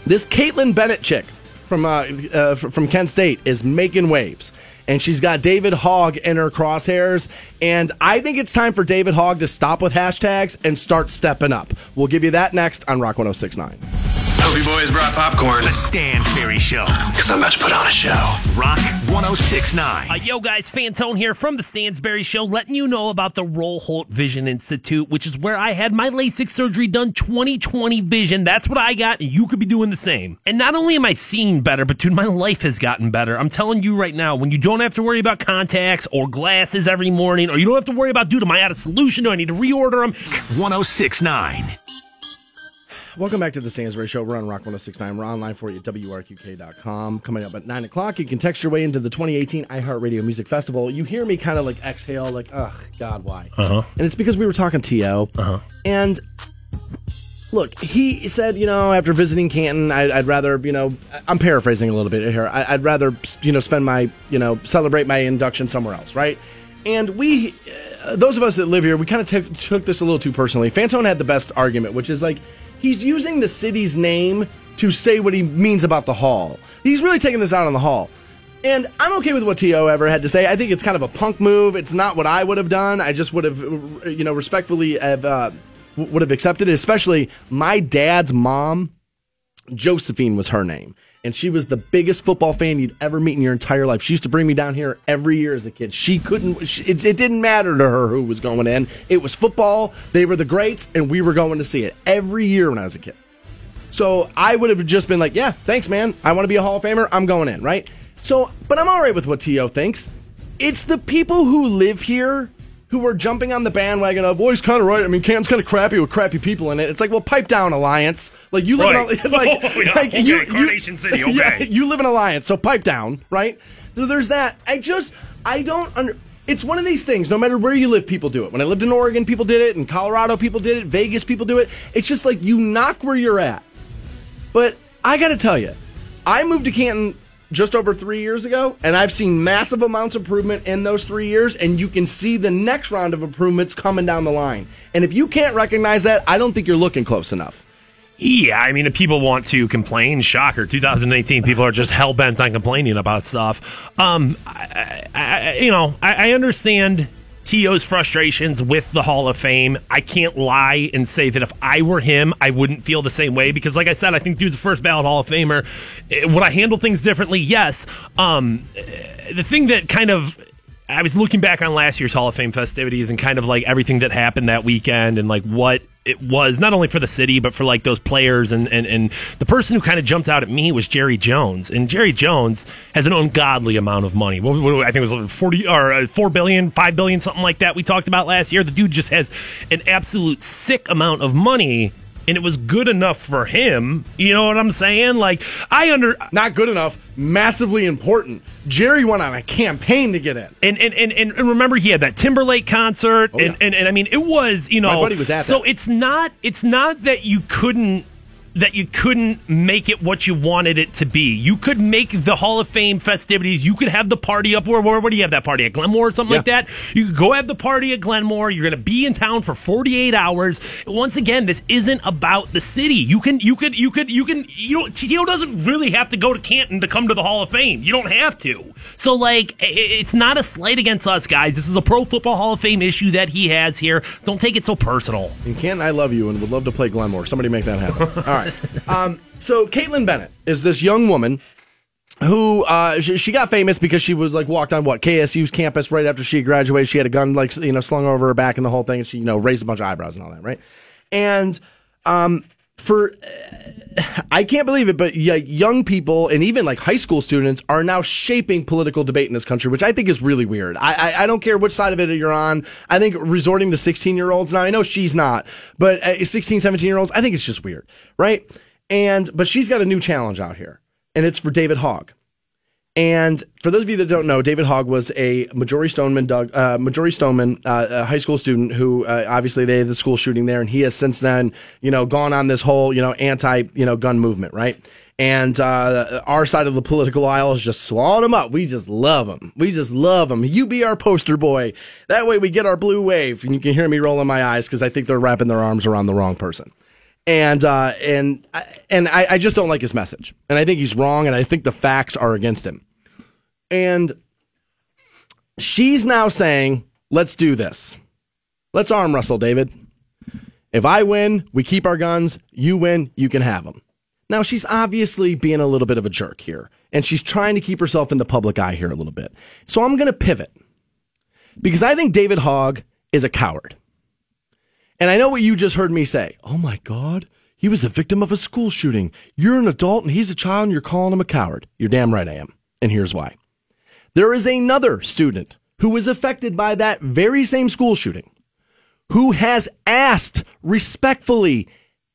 This Kaitlin Bennett chick from uh, uh, from Kent State is making waves, and she's got David Hogg in her crosshairs. And I think it's time for David Hogg to stop with hashtags and start stepping up. We'll give you that next on Rock 1069. Hope you boys brought popcorn. The Stansbury Show. Because I'm about to put on a show. Rock 1069. Uh, yo, guys, Fantone here from the Stansbury Show, letting you know about the Roholt Vision Institute, which is where I had my LASIK surgery done 2020 vision. That's what I got, and you could be doing the same. And not only am I seeing better, but dude, my life has gotten better. I'm telling you right now, when you don't have to worry about contacts or glasses every morning, or you don't have to worry about, dude, am I out of solution? Do I need to reorder them? 1069. Welcome back to the Stansbury Show. We're on Rock 1069. We're online for you at WRQK.com. Coming up at 9 o'clock, you can text your way into the 2018 iHeartRadio Music Festival. You hear me kind of like exhale, like, ugh, God, why? Uh-huh. And it's because we were talking T.O. Uh-huh. And look, he said, you know, after visiting Canton, I'd, I'd rather, you know, I'm paraphrasing a little bit here. I, I'd rather, you know, spend my, you know, celebrate my induction somewhere else, right? And we, uh, those of us that live here, we kind of took took this a little too personally. Fantone had the best argument, which is like he's using the city's name to say what he means about the hall. He's really taking this out on the hall. And I'm okay with what T.O. ever had to say. I think it's kind of a punk move. It's not what I would have done. I just would have, you know, respectfully have, uh, would have accepted it, especially my dad's mom, Josephine was her name. And she was the biggest football fan you'd ever meet in your entire life. She used to bring me down here every year as a kid. She couldn't, she, it, it didn't matter to her who was going in. It was football. They were the greats, and we were going to see it every year when I was a kid. So I would have just been like, yeah, thanks, man. I want to be a Hall of Famer. I'm going in, right? So, but I'm all right with what T.O. thinks. It's the people who live here who were jumping on the bandwagon of, well, he's kind of right. I mean, Canton's kind of crappy with crappy people in it. It's like, well, pipe down, Alliance. Like, you live Right. in like, Oh, yeah. like Okay, you, Carnation City, okay. Yeah, you live in Alliance, so pipe down, right? So there's that. I just, I don't under. It's one of these things. No matter where you live, people do it. When I lived in Oregon, people did it. In Colorado, people did it. Vegas, people do it. It's just like you knock where you're at. But I got to tell you, I moved to Canton just over three years ago, and I've seen massive amounts of improvement in those three years, and you can see the next round of improvements coming down the line. And if you can't recognize that, I don't think you're looking close enough. Yeah, I mean, if people want to complain, shocker. 2018, people are just hell bent on complaining about stuff. Um, I, I, you know, I, I understand T.O.'s frustrations with the Hall of Fame. I can't lie and say that if I were him, I wouldn't feel the same way because, like I said, I think dude's the first ballot Hall of Famer. Eh, Would I handle things differently? Yes. Um, eh, the thing that kind of I was looking back on last year's Hall of Fame festivities and kind of like everything that happened that weekend and like what it was not only for the city but for like those players and and, and the person who kind of jumped out at me was Jerry Jones and Jerry Jones has an ungodly amount of money. What, what, I think it was forty or uh, four billion, five billion, something like that. We talked about last year. The dude just has an absolute sick amount of money. And it was good enough for him. You know what I'm saying? Like I under Not good enough, massively important. Jerry went on a campaign to get in. And and, and, and remember he had that Timberlake concert oh, and, and, and I mean it was, you know My buddy was at So that. it's not it's not that you couldn't that you couldn't make it what you wanted it to be. You could make the Hall of Fame festivities. You could have the party up where where, where do you have that party at Glenmoor or something like that? You could go have the party at Glenmoor. You're going to be in town for 48 hours. Once again, this isn't about the city. You can you could you could you can you know TTO doesn't really have to go to Canton to come to the Hall of Fame. You don't have to. So like i- i- it's not a slight against us guys. This is a Pro Football Hall of Fame issue that he has here. Don't take it so personal. And Canton, I love you and would love to play Glenmoor. Somebody make that happen. All right. Um, so Kaitlin Bennett is this young woman who uh, she, she got famous because she was like walked on what KSU's campus right after she graduated. She had a gun like you know slung over her back and the whole thing, and she you know raised a bunch of eyebrows and all that, right? And um, for I can't believe it, but young people and even like high school students are now shaping political debate in this country, which I think is really weird. I, I, I don't care which side of it you're on. I think resorting to 16 year olds now, I know she's not, but uh, 16, 17 year olds, I think it's just weird, right? And, but she's got a new challenge out here, and it's for David Hogg. And for those of you that don't know, David Hogg was a Marjory Stoneman, Doug, uh, Marjory Stoneman, uh, a high school student who uh, obviously they had the school shooting there, and he has since then, you know, gone on this whole, you know, anti, you know, gun movement, right? And uh, our side of the political aisle has just swallowed him up. We just love him. We just love him. You be our poster boy. That way we get our blue wave, and you can hear me rolling my eyes because I think they're wrapping their arms around the wrong person and uh, and and I, I just don't like his message, and I think he's wrong, and I think the facts are against him. And she's now saying, "Let's do this. Let's arm wrestle, David. If I win, we keep our guns. You win, you can have them." Now she's obviously being a little bit of a jerk here, and she's trying to keep herself in the public eye here a little bit. So I'm going to pivot because I think David Hogg is a coward. And I know what you just heard me say. Oh my God, he was a victim of a school shooting. You're an adult and he's a child and you're calling him a coward. You're damn right I am. And here's why. There is another student who was affected by that very same school shooting who has asked respectfully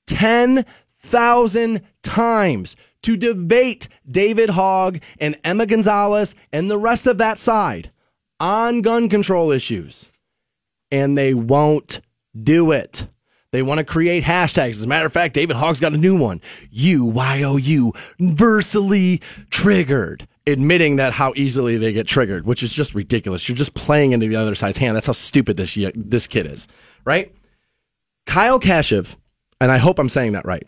10,000 times to debate David Hogg and Emma Gonzalez and the rest of that side on gun control issues and they won't do it. They want to create hashtags. As a matter of fact, David Hogg's got a new one. U Y O U, versely triggered. admitting that how easily they get triggered, which is just ridiculous. You're just playing into the other side's hand. That's how stupid this this kid is, right? Kyle Kashuv, and I hope I'm saying that right,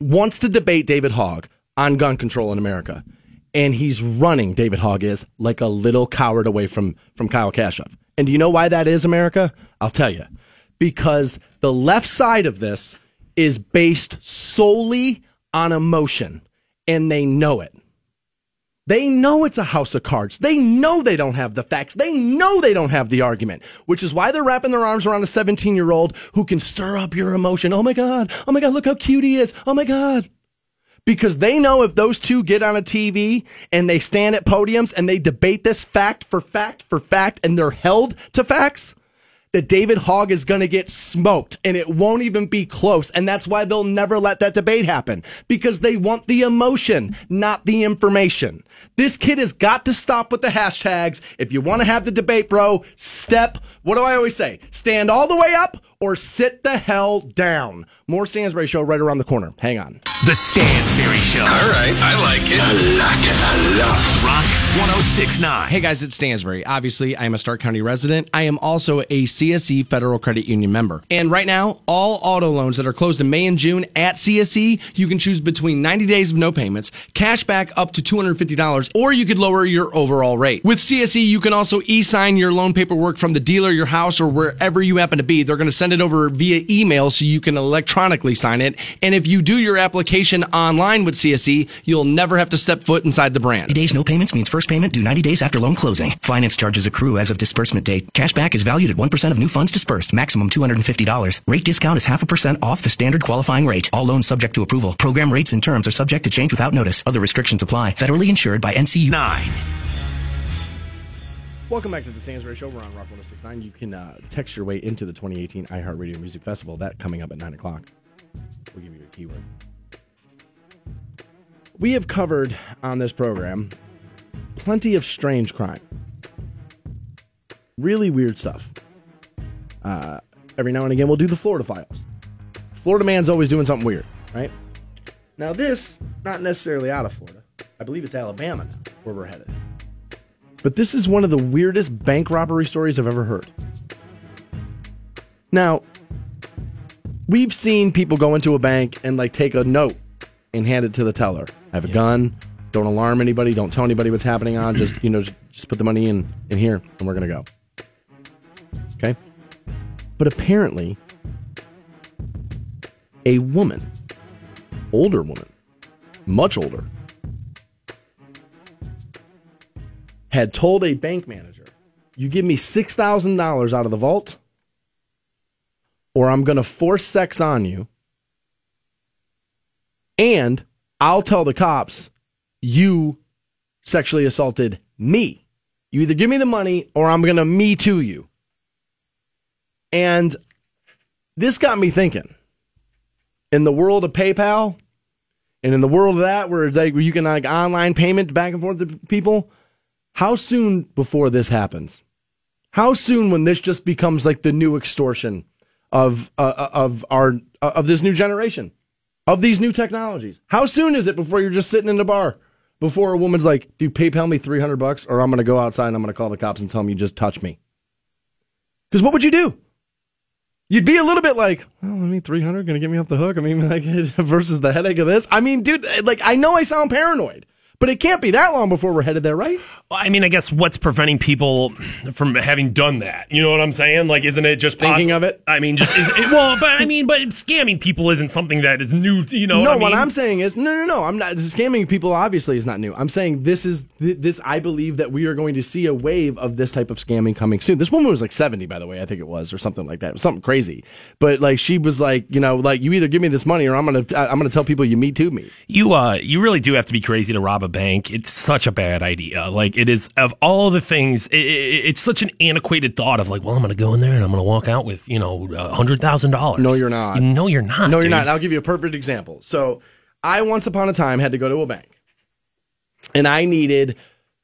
wants to debate David Hogg on gun control in America. And he's running, David Hogg is, like a little coward away from, from Kyle Kashuv. And do you know why that is, America? I'll tell you. Because the left side of this is based solely on emotion, and they know it. They know it's a house of cards. They know they don't have the facts. They know they don't have the argument, which is why they're wrapping their arms around a 17 year old who can stir up your emotion. Oh my God. Oh my God. Look how cute he is. Oh my God. Because they know if those two get on a TV and they stand at podiums and they debate this fact for fact for fact and they're held to facts, that David Hogg is going to get smoked and it won't even be close. And that's why they'll never let that debate happen because they want the emotion, not the information. This kid has got to stop with the hashtags. If you want to have the debate, bro, step, what do I always say? Stand all the way up or sit the hell down. More Stansbury Show right around the corner. Hang on. The Stansbury Show. All right, I like it. I like it a lot. Rock 1069. Hey guys, it's Stansbury. Obviously, I am a Stark County resident. I am also a CSE Federal Credit Union member. And right now, all auto loans that are closed in May and June at CSE, you can choose between 90 days of no payments, cash back up to $250, or you could lower your overall rate. With CSE, you can also e-sign your loan paperwork from the dealer, your house, or wherever you happen to be. They're going to send it over via email so you can electronically sign it. And if you do your application online with CSE, you'll never have to step foot inside the branch. 90 days no payments means first payment due 90 days after loan closing. Finance charges accrue as of disbursement date. Cashback is valued at 1% of new funds disbursed, maximum $250. Rate discount is half a percent off the standard qualifying rate. All loans subject to approval. Program rates and terms are subject to change without notice. Other restrictions apply. Federally insured by NCU. 9. Welcome back to the Stansbury Show. We're on Rock 1069. You can uh, text your way into the 2018 iHeartRadio Music Festival. That coming up at 9 o'clock. We'll give you a keyword. We have covered on this program plenty of strange crime. Really weird stuff. Uh, every now and again, we'll do the Florida files. Florida man's always doing something weird, right? Now, this, not necessarily out of Florida. I believe it's Alabama now, where we're headed. But this is one of the weirdest bank robbery stories I've ever heard. Now, we've seen people go into a bank and like take a note and hand it to the teller. I have a gun. Don't alarm anybody. Don't tell anybody what's happening on. Just you know, just, just put the money in in here, and we're gonna go. Okay. But apparently, a woman, older woman, much older, had told a bank manager, "You give me six thousand dollars out of the vault, or I'm gonna force sex on you." And I'll tell the cops you sexually assaulted me. You either give me the money or I'm going to me to you. And this got me thinking. In the world of PayPal and in the world of that where it's like where you can like online payment back and forth to people, how soon before this happens? How soon when this just becomes like the new extortion of uh, of our uh, of this new generation? of these new technologies. How soon is it before you're just sitting in the bar? Before a woman's like, dude, PayPal me 300 bucks or I'm going to go outside and I'm going to call the cops and tell them you just touched me. Because what would you do? You'd be a little bit like, oh, I mean, 300 going to get me off the hook. I mean, like, versus the headache of this. I mean, dude, like, I know I sound paranoid, but it can't be that long before we're headed there, right? Well, I mean, I guess what's preventing people from having done that? You know what I'm saying? Like, isn't it just Thinking of it? I mean, just is it, well, but I mean, but scamming people isn't something that is new. You know? no, what, I mean? what I'm saying is, no, no, no. I'm not scamming people. Obviously, is not new. I'm saying this is this. I believe that we are going to see a wave of this type of scamming coming soon. This woman was like 70, by the way. I think it was, or something like that. It was something crazy. But like, she was like, you know, like you either give me this money or I'm gonna I'm gonna tell people you me to me. You uh, you really do have to be crazy to rob a bank. It's such a bad idea. Like it is of all the things. It, it, it's such an antiquated thought of like, well, I'm going to go in there and I'm going to walk out with you know a hundred thousand dollars. No, you're not. No, you're not. No, you're dude. not. And I'll give you a perfect example. So, I once upon a time had to go to a bank, and I needed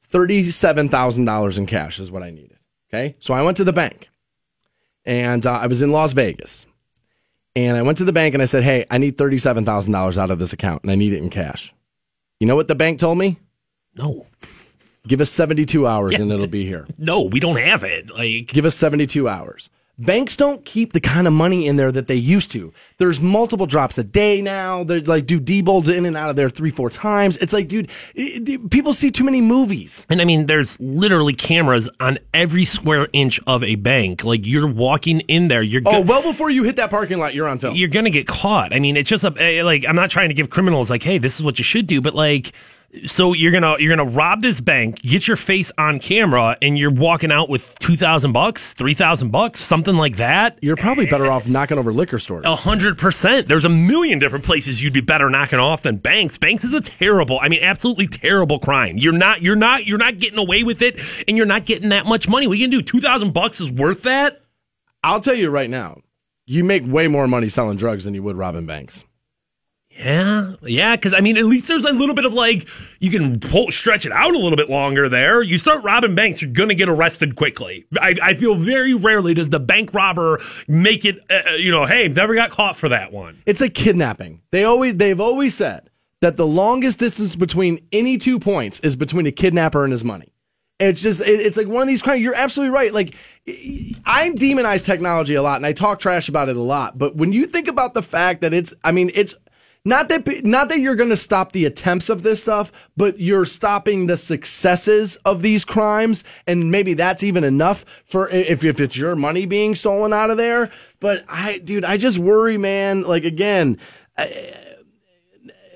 thirty-seven thousand dollars in cash. Is what I needed. Okay, so I went to the bank, and uh, I was in Las Vegas, and I went to the bank and I said, "Hey, I need thirty-seven thousand dollars out of this account, and I need it in cash." You know what the bank told me? No. Give us 72 hours Yeah. and it'll be here. No, we don't have it. Like, Give us 72 hours. Banks don't keep the kind of money in there that they used to. There's multiple drops a day now. They're like, do D-bolds in and out of there three, four times. It's like, dude, it- it- people see too many movies. and I mean, there's literally cameras on every square inch of a bank. Like, you're walking in there, you're Oh, well before you hit that parking lot, you're on film. you're gonna get caught. I mean, it's just a eh, like I'm not trying to give criminals like, hey, this is what you should do, but like, so you're gonna you're gonna rob this bank, get your face on camera, and you're walking out with two thousand bucks, three thousand bucks, something like that. You're probably better off knocking over liquor stores. A hundred percent. There's a million different places you'd be better knocking off than banks. Banks is a terrible, I mean, absolutely terrible crime. You're not, you're not, you're not getting away with it, and you're not getting that much money. What are you gonna do? Two thousand bucks is worth that? I'll tell you right now, you make way more money selling drugs than you would robbing banks. Yeah, yeah, because I mean, at least there's a little bit of like you can pull, stretch it out a little bit longer. There, you start robbing banks, you're gonna get arrested quickly. I, I feel very rarely does the bank robber make it. Uh, you know, hey, never got caught for that one. It's a kidnapping. They always they've always said that the longest distance between any two points is between a kidnapper and his money. It's just it, it's like one of these crimes. You're absolutely right. Like I demonize technology a lot and I talk trash about it a lot. But when you think about the fact that it's, I mean, it's not that not that you're going to stop the attempts of this stuff, but you're stopping the successes of these crimes, and maybe that's even enough for if if it's your money being stolen out of there. But I, dude, I just worry, man. Like again.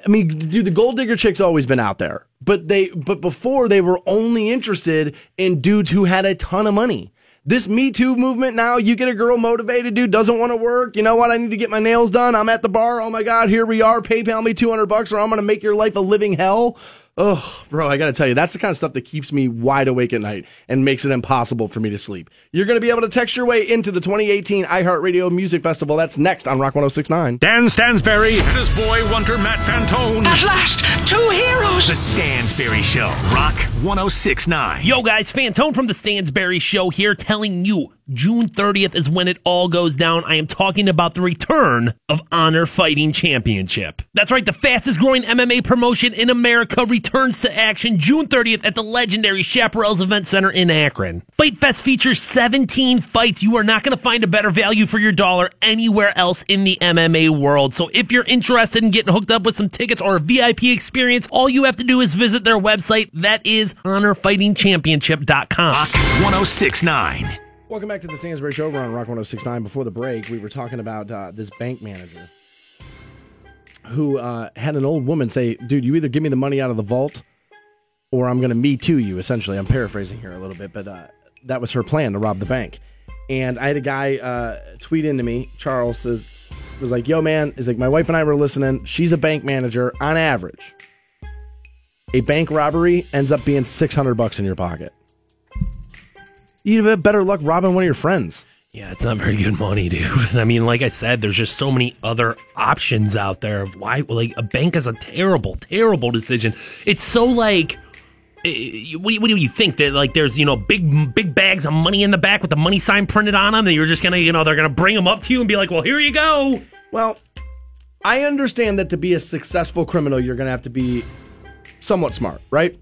I mean, dude, the gold digger chick's always been out there, but they, but before they were only interested in dudes who had a ton of money. This Me Too movement now, you get a girl motivated, dude, doesn't want to work. You know what? I need to get my nails done. I'm at the bar. Oh my God, here we are. PayPal me 200 bucks or I'm going to make your life a living hell. Oh, bro, I got to tell you, that's the kind of stuff that keeps me wide awake at night and makes it impossible for me to sleep. You're going to be able to text your way into the 2018 iHeartRadio Music Festival. That's next on Rock 1069. Dan Stansbury and his boy wonder Matt Fantone. At last, two heroes. The Stansbury Show. Rock 1069. Yo, guys, Fantone from the Stansbury Show here telling you June 30th is when it all goes down. I am talking about the return of Honor Fighting Championship. That's right, the fastest growing MMA promotion in America returns to action June 30th at the legendary Chaparral's Event Center in Akron. Fight Fest features 17 fights. You are not going to find a better value for your dollar anywhere else in the MMA world. So if you're interested in getting hooked up with some tickets or a VIP experience, all you have to do is visit their website. That is honorfightingchampionship.com. Rock 1069. Welcome back to the Stansbury Show. We're on Rock 1069. Before the break, we were talking about uh, this bank manager who uh, had an old woman say, Dude, you either give me the money out of the vault or I'm going to me too you, essentially. I'm paraphrasing here a little bit, but uh, that was her plan to rob the bank. And I had a guy uh, tweet into me, Charles says, was like, Yo, man, is like, my wife and I were listening. She's a bank manager on average. A bank robbery ends up being 600 bucks in your pocket. You'd have better luck robbing one of your friends. Yeah, it's not very good money, dude. I mean, like I said, there's just so many other options out there of why, like, a bank is a terrible, terrible decision. It's so like, eh, what do, you, what do you think that like there's you know big big bags of money in the back with the money sign printed on them that you're just gonna you know they're gonna bring them up to you and be like, well, here you go. Well, I understand that to be a successful criminal, you're to have to be somewhat smart, right?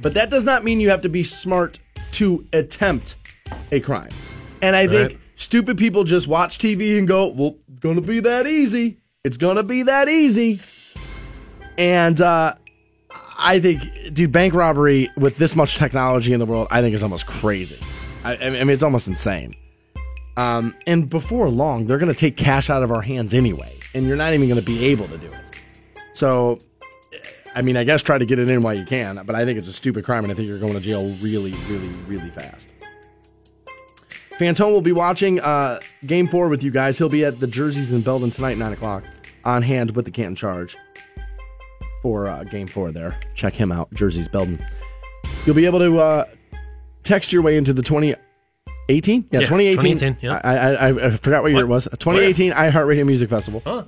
But that does not mean you have to be smart to attempt a crime. And I think stupid people just watch TV and go, well, it's going to be that easy. It's going to be that easy. And uh, I think, dude, bank robbery with this much technology in the world, I think is almost crazy. I, I mean, it's almost insane. Um, and before long, they're going to take cash out of our hands anyway, and you're not even going to be able to do it. So, I mean, I guess try to get it in while you can, but I think it's a stupid crime, and I think you're going to jail really, really, really fast. Fantone will be watching uh, Game Four with you guys. He'll be at the Jerseys in Belden tonight, nine o'clock, on hand with the Canton Charge for uh, Game Four. There, check him out. Jerseys Belden. You'll be able to uh, text your way into the 2018. Yeah, Yeah, 2018. 2018, yeah. I, I, I, forgot what year it was. 2018 iHeartRadio Music Festival. Huh.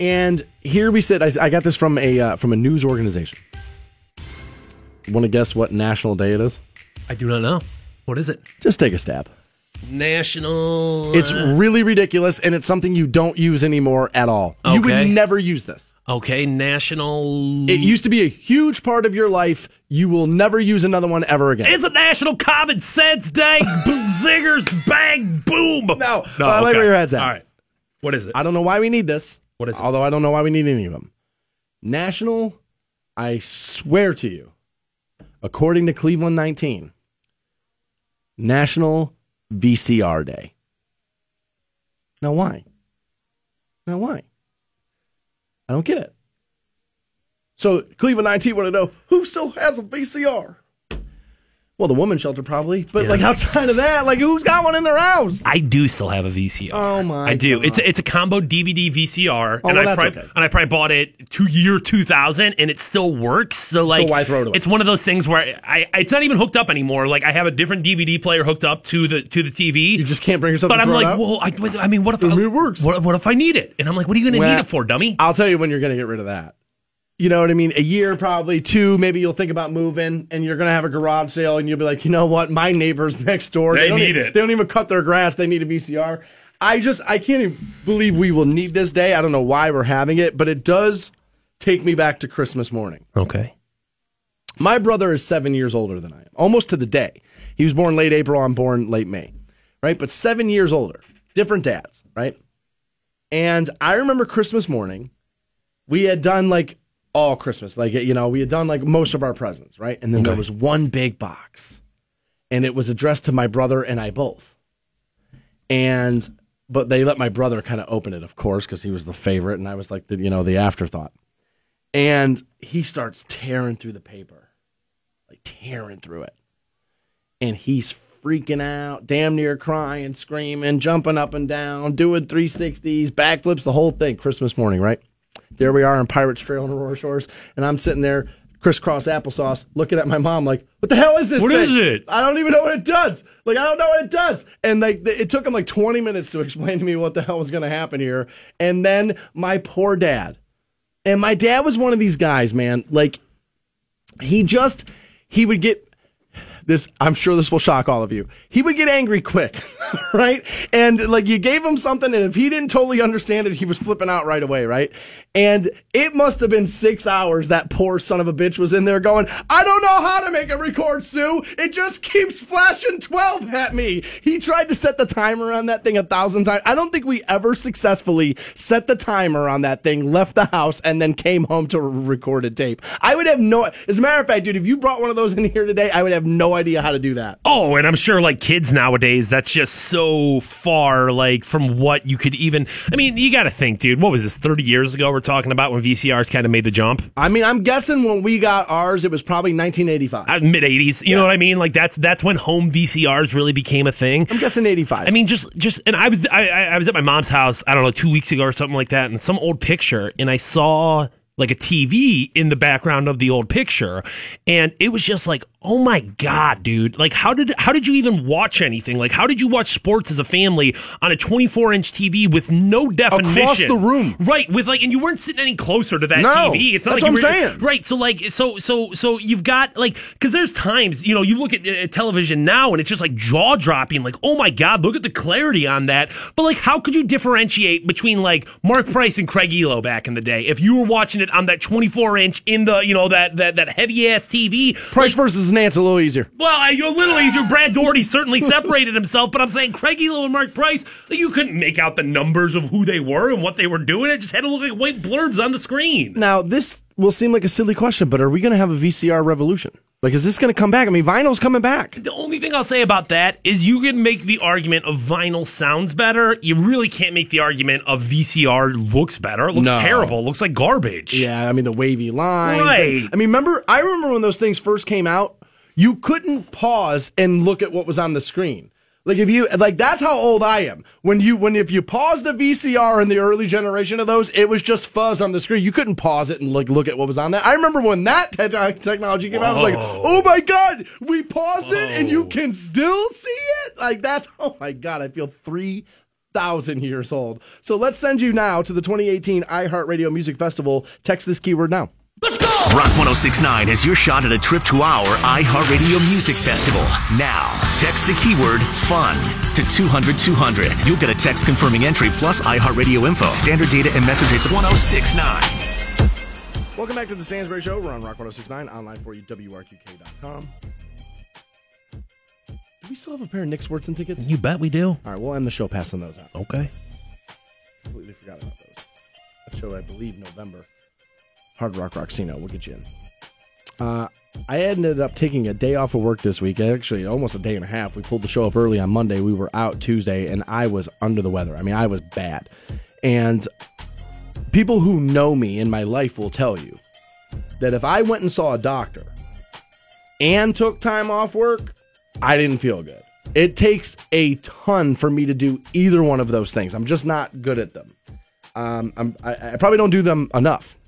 And here we sit. I, I got this from a uh, from a news organization. Want to guess what national day it is? I do not know. What is it? Just take a stab. National. It's really ridiculous, and it's something you don't use anymore at all. You would never use this. okay. National. It used to be a huge part of your life. You will never use another one ever again. It's a National Common Sense Day. boom, zingers, bang, boom. no, I like where your head's at. All right. What is it? I don't know why we need this. What is it? Although I don't know why we need any of them. National, I swear to you, according to Cleveland 19, National VCR Day. Now, why? Now, why? I don't get it. So, Cleveland 19 want to know who still has a VCR? Well, the woman shelter probably, but like outside of that, like who's got one in their house? I do still have a VCR. Oh my! I do. God. It's a, it's a combo DVD VCR, Oh, and well, I probably, okay. and I probably bought it to year two thousand, and it still works. So like, so why throw it away? It's one of those things where I, it's not even hooked up anymore. Like I have a different DVD player hooked up to the to the TV. You just can't bring yourself. But to I'm throw it like, well, I, I mean, what if I I, it works? What, what if I need it? And I'm like, what are you going to Well, need it for, dummy? I'll tell you when you're going to get rid of that. You know what I mean? A year, probably two. Maybe you'll think about moving, and you're going to have a garage sale, and you'll be like, you know what? My neighbors next door, They don't need e- it. They don't even cut their grass. They need a VCR. I just, I can't even believe we will need this day. I don't know why we're having it, but it does take me back to Christmas morning. Okay. My brother is seven years older than I am, almost to the day. He was born late April. I'm born late May, right? But seven years older, different dads, right? And I remember Christmas morning, we had done like all Christmas, like you know, we had done like most of our presents, right? And then there was one big box, and it was addressed to my brother and I both. And but they let my brother kind of open it, of course, because he was the favorite, and I was like the you know the afterthought. And he starts tearing through the paper, like tearing through it. And he's freaking out, damn near crying, screaming, jumping up and down, doing 360s, backflips, the whole thing. Christmas morning, right? There we are on Pirates Trail in Aurora Shores. And I'm sitting there, crisscross applesauce, looking at my mom like, what the hell is this What thing? is it? I don't even know what it does. Like, I don't know what it does. And like, it took him like 20 minutes to explain to me what the hell was going to happen here. And then my poor dad. And my dad was one of these guys, man. Like, he just, he would get this. I'm sure this will shock all of you. He would get angry quick, right? And like, you gave him something, and if he didn't totally understand it, he was flipping out right away, right? And it must have been six hours that poor son of a bitch was in there going, I don't know how to make a record, Sue. It just keeps flashing 12 at me. He tried to set the timer on that thing a thousand times. I don't think we ever successfully set the timer on that thing, left the house, and then came home to recorded tape. I would have no, as a matter of fact, dude, if you brought one of those in here today, I would have no idea how to do that. Oh, and I'm sure like kids nowadays, that's just so far like from what you could even. I mean, you got to think, dude. What was this? 30 years ago? We're talking about when VCRs kind of made the jump. I mean, I'm guessing when we got ours, it was probably 1985. Uh, Mid 80s, you know what I mean? Like that's that's when home VCRs really became a thing. I'm guessing 85. I mean, just just and I was I I was at my mom's house. I don't know two weeks ago or something like that, and some old picture, and I saw like a TV in the background of the old picture, and it was just like, oh my god, dude! Like how did how did you even watch anything? Like how did you watch sports as a family on a 24 inch TV with no definition Across the room. Right, with like, and you weren't sitting any closer to that No, TV. It's not that's like what I'm saying. Right, so like, so so so you've got like, because there's times you know you look at uh, television now and it's just like jaw dropping, like, oh my god, look at the clarity on that. But like, how could you differentiate between like Mark Price and Craig Ehlo back in the day if you were watching it on that 24 inch in the you know that that that heavy ass TV? Price versus Nance a little easier. Well, I, a little easier. Brad Daugherty certainly separated himself, but I'm saying Craig Ehlo and Mark Price, you couldn't make out the numbers of who they were and what they were doing. It just had to look like white blurbs on the screen. Now, this will seem like a silly question, but are we going to have a VCR revolution? Like, is this going to come back? I mean, vinyl's coming back. The only thing I'll say about that is you can make the argument of vinyl sounds better. You really can't make the argument of VCR looks better. It looks No. terrible. It looks like garbage. Yeah, I mean, the wavy lines. Right. I mean, remember, I remember when those things first came out, you couldn't pause and look at what was on the screen. Like if you like that's how old I am. When you when if you paused a VCR in the early generation of those, it was just fuzz on the screen. You couldn't pause it and like look at what was on there. I remember when that te- uh, technology came out, I was like, "Oh my god, we paused it and you can still see it." Like that's oh my god, I feel 3000 years old. So let's send you now to the 2018 iHeartRadio Music Festival. Text this keyword now. Let's go! Rock 1069 has your shot at a trip to our iHeartRadio Music Festival. Now, text the keyword FUN to 200 200. You'll get a text confirming entry plus iHeartRadio info, standard data, and messages 1069. Welcome back to the Stansbury Show. We're on Rock 1069, online for you, WRQK.com. Do we still have a pair of Nick Swardson tickets? You bet we do. All right, we'll end the show passing those out. Okay. Completely forgot about those. That show, I believe, November. Hard Rock Rocksino. We'll get you in. Uh, I ended up taking a day off of work this week. Actually, almost a day and a half. We pulled the show up early on Monday. We were out Tuesday, and I was under the weather. I mean, I was bad. And people who know me in my life will tell you that if I went and saw a doctor and took time off work, I didn't feel good. It takes a ton for me to do either one of those things. I'm just not good at them. Um, I, I probably don't do them enough.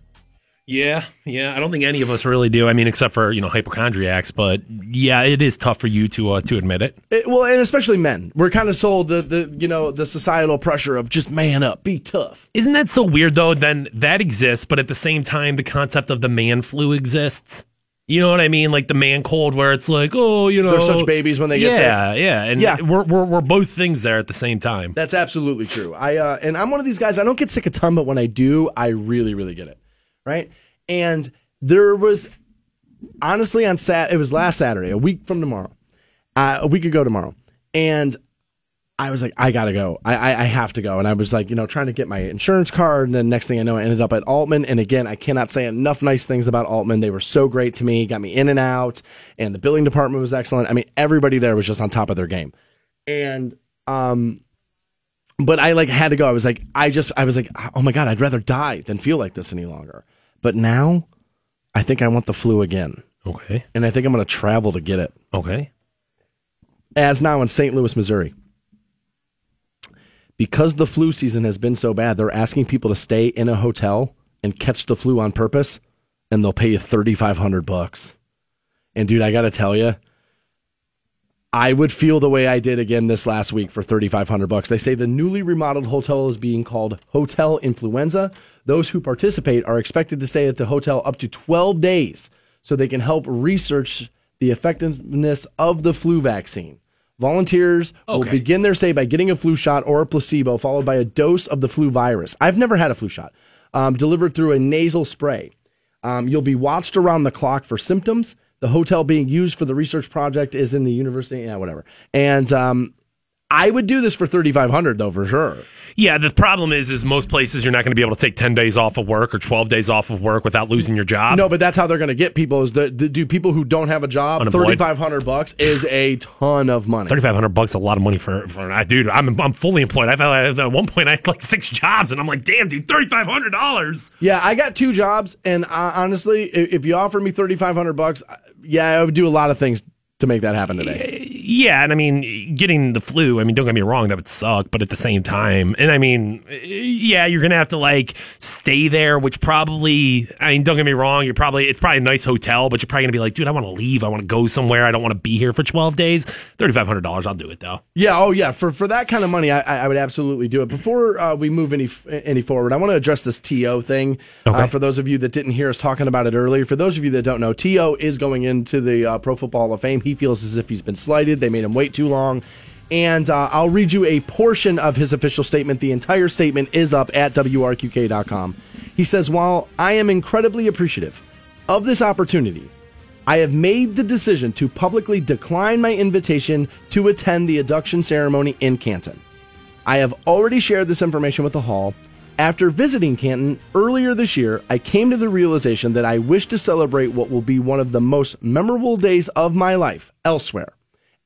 Yeah, yeah. I don't think any of us really do. I mean, except for you know hypochondriacs. But yeah, it is tough for you to uh, to admit it. It, well, and especially men, we're kind of sold the the you know the societal pressure of just man up, be tough. Isn't that so weird though? Then that exists, but at the same time, the concept of the man flu exists. You know what I mean? Like the man cold, where it's like, oh, you know, They're such babies when they get sick. yeah, sick. yeah, and Yeah. we're, we're we're both things there at the same time. That's absolutely true. I uh, and I'm one of these guys. I don't get sick a ton, but when I do, I really, really get it. Right. And there was honestly on Sat. It was last Saturday, a week from tomorrow, uh, a week ago tomorrow, and I was like, I gotta go. I, I I have to go. And I was like, you know, trying to get my insurance card. And then next thing I know, I ended up at Aultman. And again, I cannot say enough nice things about Aultman. They were so great to me, got me in and out, and the billing department was excellent. I mean, everybody there was just on top of their game. And um, but I like had to go. I was like, I just, I was like, oh my god, I'd rather die than feel like this any longer. But now, I think I want the flu again. Okay. And I think I'm going to travel to get it. Okay. As now in St. Louis, Missouri. Because the flu season has been so bad, they're asking people to stay in a hotel and catch the flu on purpose, and they'll pay you thirty five hundred bucks. And dude, I got to tell you, I would feel the way I did again this last week for 3500 bucks. They say the newly remodeled hotel is being called Hotel Influenza. Those who participate are expected to stay at the hotel up to 12 days so they can help research the effectiveness of the flu vaccine. Volunteers will begin their stay by getting a flu shot or a placebo, followed by a dose of the flu virus. I've never had a flu shot, um, delivered through a nasal spray. Um, you'll be watched around the clock for symptoms. The hotel being used for the research project is in the university. Yeah, whatever. And um, I would do this for thirty five hundred though for sure. Yeah, the problem is, is most places you're not going to be able to take ten days off of work or twelve days off of work without losing your job. No, but that's how they're going to get people. Is the, the do people who don't have a job? Unemployed. Thirty five hundred bucks is a ton of money. Thirty five hundred bucks a lot of money for for I dude. I'm I'm fully employed. I thought I, at one point I had like six jobs, and I'm like, damn, dude, thirty five hundred dollars. Yeah, I got two jobs, and uh, honestly, if you offer me thirty five hundred bucks, yeah, I would do a lot of things to make that happen today. Yeah, and I mean, getting the flu. I mean, don't get me wrong, that would suck. But at the same time, and I mean, yeah, you're gonna have to like stay there, which probably. I mean, don't get me wrong, you're probably it's probably a nice hotel, but you're probably gonna be like, dude, I want to leave. I want to go somewhere. I don't want to be here for twelve days. Thirty five hundred dollars, I'll do it though. Yeah, oh yeah, for for that kind of money, I, I would absolutely do it. Before uh, we move any any forward, I want to address this TO thing. Uh, for those of you that didn't hear us talking about it earlier, for those of you that don't know, TO is going into the uh, Pro Football Hall of Fame. He feels as if he's been slighted. They made him wait too long. And uh, I'll read you a portion of his official statement. The entire statement is up at WRQK.com. He says, While I am incredibly appreciative of this opportunity, I have made the decision to publicly decline my invitation to attend the induction ceremony in Canton. I have already shared this information with the Hall. After visiting Canton earlier this year, I came to the realization that I wish to celebrate what will be one of the most memorable days of my life elsewhere.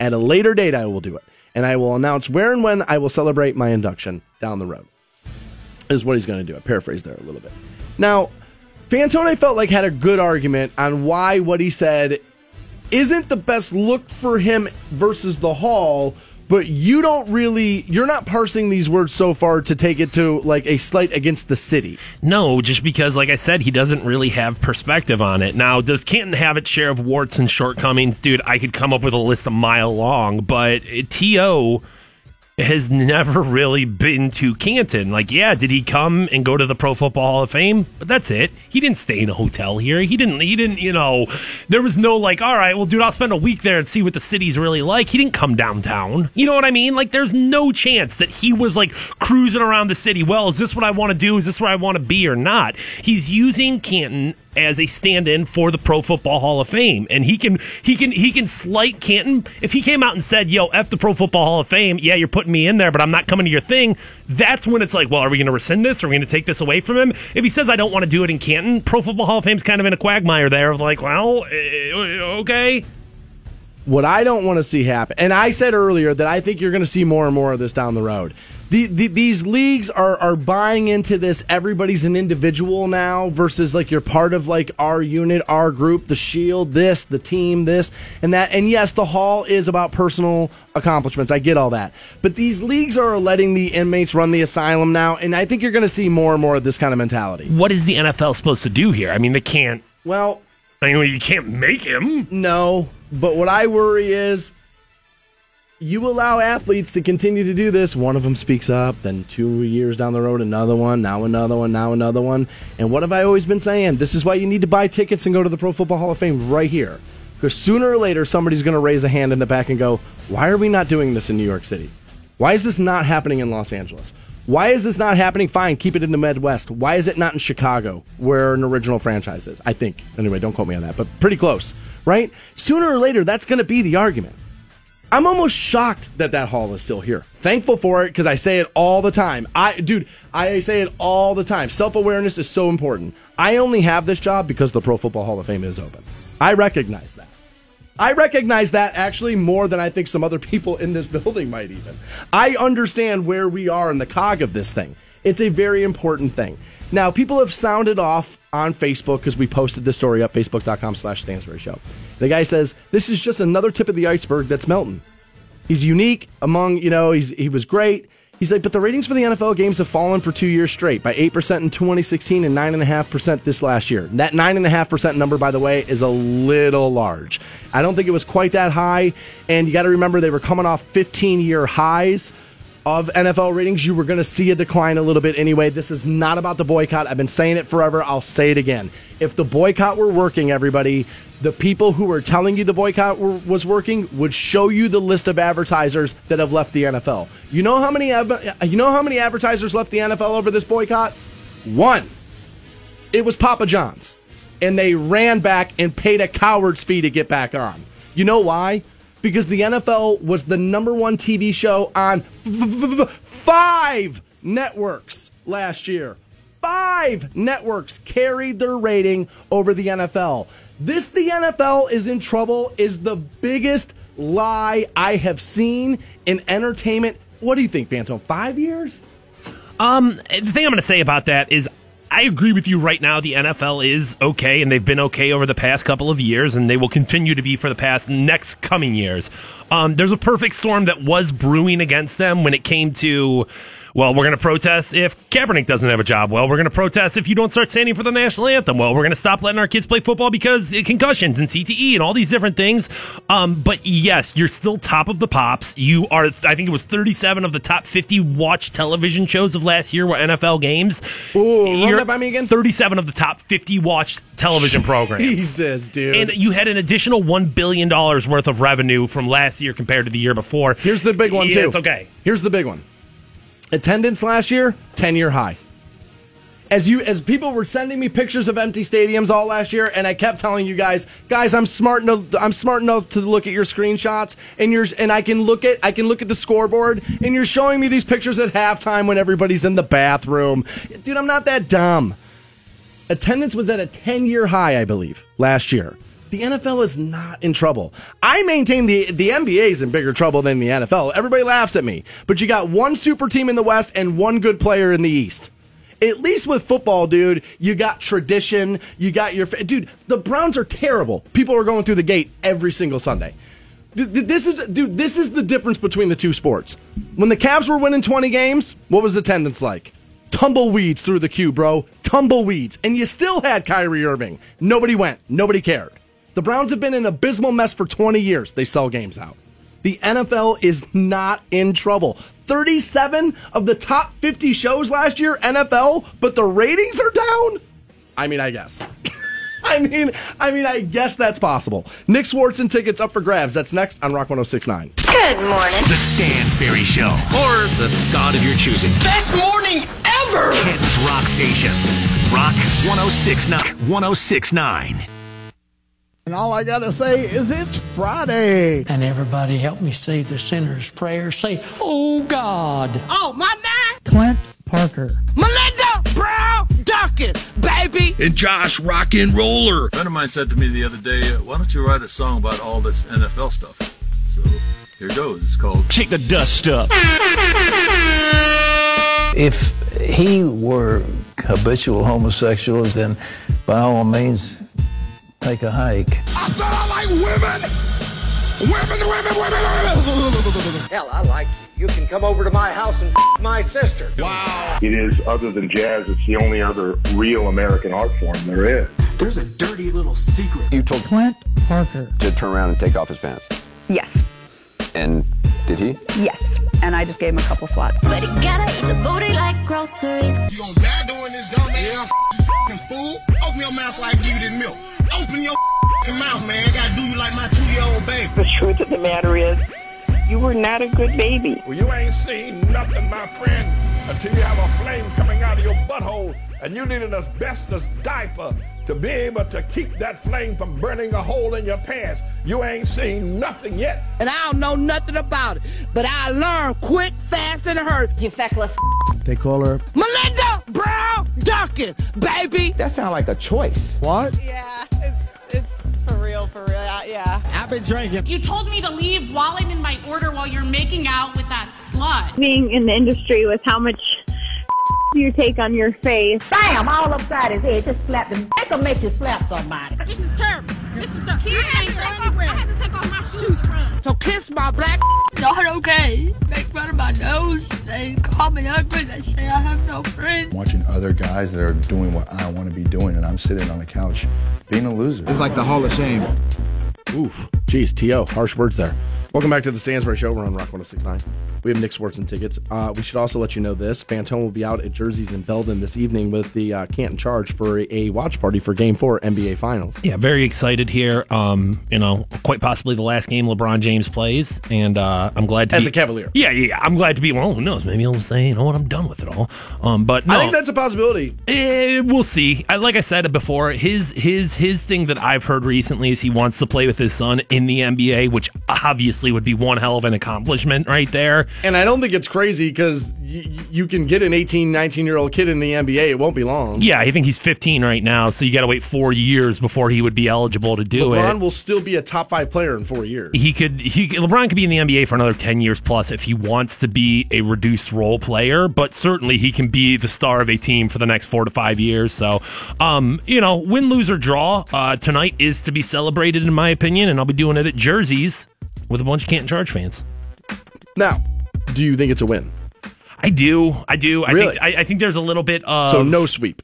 At a later date, I will do it, and I will announce where and when I will celebrate my induction down the road. Is what he's going to do. I paraphrase there a little bit. Now, Fantone felt like had a good argument on why what he said isn't the best look for him versus the Hall, but you don't really you're not parsing these words so far to take it to like a slight against the city. No, just because, like I said, he doesn't really have perspective on it. Now, does Canton have its share of warts and shortcomings? Dude, I could come up with a list a mile long, but T.O., has never really been to Canton. Like, yeah, did he come and go to the Pro Football Hall of Fame? But that's it. He didn't stay in a hotel here. He didn't. He didn't. You know, there was no like, all right, well, dude, I'll spend a week there and see what the city's really like. He didn't come downtown. You know what I mean? Like, there's no chance that he was like cruising around the city. Well, is this what I want to do? Is this where I want to be or not? He's using Canton as a stand-in for the Pro Football Hall of Fame, and he can he can he can slight Canton if he came out and said, "Yo, f the Pro Football Hall of Fame, yeah, you're putting me in there, but I'm not coming to your thing." That's when it's like, well, are we going to rescind this? Are we going to take this away from him? If he says, "I don't want to do it in Canton," Pro Football Hall of Fame's kind of in a quagmire there of like, well, eh, okay. What I don't want to see happen, and I said earlier that I think you're going to see more and more of this down the road. The, the, these leagues are, are buying into this. Everybody's an individual now versus like you're part of like our unit, our group, the shield, this, the team, this, and that. And yes, the hall is about personal accomplishments. I get all that. But these leagues are letting the inmates run the asylum now. And I think you're going to see more and more of this kind of mentality. What is the NFL supposed to do here? I mean, they can't. Well, I mean, you can't make him. No. But what I worry is you allow athletes to continue to do this. One of them speaks up, then two years down the road, another one, now another one, now another one. And what have I always been saying? This is why you need to buy tickets and go to the Pro Football Hall of Fame right here. Because sooner or later, somebody's going to raise a hand in the back and go, Why are we not doing this in New York City? Why is this not happening in Los Angeles? Why is this not happening? Fine, keep it in the Midwest. Why is it not in Chicago, where an original franchise is? I think. Anyway, don't quote me on that, but pretty close, right? Sooner or later, that's going to be the argument. I'm almost shocked that that hall is still here. Thankful for it because I say it all the time. I, dude, I say it all the time. Self awareness is so important. I only have this job because the Pro Football Hall of Fame is open. I recognize that. I recognize that actually more than I think some other people in this building might even. I understand where we are in the cog of this thing. It's a very important thing. Now, people have sounded off on Facebook because we posted this story up, facebook.com slash Stansbury Show. The guy says, this is just another tip of the iceberg that's Melton. He's unique among, you know, he's, he was great. He's like, but the ratings for the NFL games have fallen for two years straight by 8% in 2016 and 9.5% this last year. That 9.5% number, by the way, is a little large. I don't think it was quite that high. And you got to remember, they were coming off 15 year highs of NFL ratings, you were going to see a decline a little bit anyway. This is not about the boycott. I've been saying it forever. I'll say it again. If the boycott were working, everybody, the people who were telling you the boycott were, was working would show you the list of advertisers that have left the NFL. You know how many you know how many advertisers left the NFL over this boycott? One. It was Papa John's. And they ran back and paid a coward's fee to get back on. You know why? Because the NFL was the number one TV show on five networks last year. Five networks carried their rating over the NFL. This, the NFL is in trouble, is the biggest lie I have seen in entertainment. What do you think, Phantom? Five years? Um, the thing I'm going to say about that is I agree with you right now. The NFL is okay, and they've been okay over the past couple of years, and they will continue to be for the past next coming years. Um, there's a perfect storm that was brewing against them when it came to well, we're going to protest if Kaepernick doesn't have a job. Well, we're going to protest if you don't start standing for the national anthem. Well, we're going to stop letting our kids play football because concussions and CTE and all these different things. Um, but yes, you're still top of the pops. You are, I think it was 37 of the top 50 watched television shows of last year were NFL games. Ooh, run that by me again. 37 of the top 50 watched television programs. Jesus, dude. And you had an additional $1 billion worth of revenue from last year compared to the year before. Here's the big one, yeah, too. It's okay. Here's the big one. Attendance last year, 10 year high. As you as people were sending me pictures of empty stadiums all last year, and I kept telling you guys, guys, I'm smart enough I'm smart enough to look at your screenshots and yours and I can look at I can look at the scoreboard and you're showing me these pictures at halftime when everybody's in the bathroom. Dude, I'm not that dumb. Attendance was at a 10 year high, I believe, last year. The NFL is not in trouble. I maintain the the NBA is in bigger trouble than the NFL. Everybody laughs at me, but you got one super team in the West and one good player in the East. At least with football, dude, you got tradition. You got your dude. The Browns are terrible. People are going through the gate every single Sunday. This is dude. This is the difference between the two sports. When the Cavs were winning twenty games, what was attendance like? Tumbleweeds through the queue, bro. Tumbleweeds, and you still had Kyrie Irving. Nobody went. Nobody cared. The Browns have been an abysmal mess for 20 years. They sell games out. The NFL is not in trouble. 37 of the top 50 shows last year, NFL, but the ratings are down? I mean, I guess. I mean, I mean, I guess that's possible. Nick Swardson tickets up for grabs. That's next on Rock 1069. Good morning. The Stansbury Show. Or the God of your choosing. Best morning ever! Kent's Rock Station. Rock 1069. 1069. And all I gotta say is it's Friday. And everybody help me say the sinner's prayer. Say, Oh God. Oh, my name? Clint Parker. Melinda Brown Duncan, baby. And Josh Rock and Roller. A friend of mine said to me the other day, uh, why don't you write a song about all this NFL stuff? So here goes. It's called Kick the Dust Up. If he were habitual homosexual, then by all means, take a hike. I said I like women. Women, women, women, women. Hell, I like you. You can come over to my house and my sister. Wow. It is, other than jazz, it's the only other real American art form there is. There's a dirty little secret. You told Clint Parker to turn around and take off his pants. Yes. And did he? Yes. And I just gave him a couple swats. But he gotta eat the booty like groceries. You gonna die doing this dumb ass yeah. fool? Open your mouth so I give you this milk. Open your mouth, man. I gotta do you like my two-year-old baby. The truth of the matter is, you were not a good baby. Well, you ain't seen nothing, my friend, until you have a flame coming out of your butthole and you need an asbestos diaper to be able to keep that flame from burning a hole in your pants. You ain't seen nothing yet. And I don't know nothing about it, but I learned quick, fast, and it hurts. You feckless. They call her Melinda Brown Duncan, baby. That sounds like a choice. what? Yeah, it's it's for real, for real. Yeah. I've been drinking. You told me to leave while I'm in my order while you're making out with that slut. Being in the industry with how much you take on your face. Bam! All upside his head. Just slap him. That can make you slap somebody. This is terrible. This is terrible. I had, to take off, I had to take off my shoes to run. So kiss my black. Not okay. Make fun of my nose. They call me ugly. They say I have no friends. Watching other guys that are doing what I want to be doing, and I'm sitting on the couch being a loser. It's like the Hall of Shame. Oof. Jeez, T.O. Harsh words there. Welcome back to the Stansbury Show. We're on Rock 1069. We have Nick Swardson tickets. Uh, we should also let you know this. Fantone will be out at Jersey's in Belden this evening with the uh, Canton Charge for a, a watch party for Game 4 NBA Finals. Yeah, very excited here. Um, you know, quite possibly the last game LeBron James plays, and uh, I'm glad to As be, a Cavalier. Yeah, yeah, I'm glad to be. Well, who knows? Maybe he'll say, you know what, I'm done with it all. Um, but no, I think that's a possibility. Eh, we'll see. I, like I said before, his his his thing that I've heard recently is he wants to play with his son in the NBA, which obviously would be one hell of an accomplishment right there. And I don't think it's crazy because y- you can get an 18, 19 year old kid in the NBA. It won't be long. Yeah, I think he's 15 right now, so you got to wait four years before he would be eligible to do LeBron it. LeBron will still be a top five player in four years. He could he LeBron could be in the NBA for another 10 years plus if he wants to be a reduced role player, but certainly he can be the star of a team for the next 4 to 5 years. So, um, you know, win lose or draw, uh, tonight is to be celebrated in my opinion, and I'll be doing it at Jersey's with a bunch of Canton Charge fans. Now, do you think it's a win? I do. I do. I Really? think I, I think there's a little bit of so no sweep.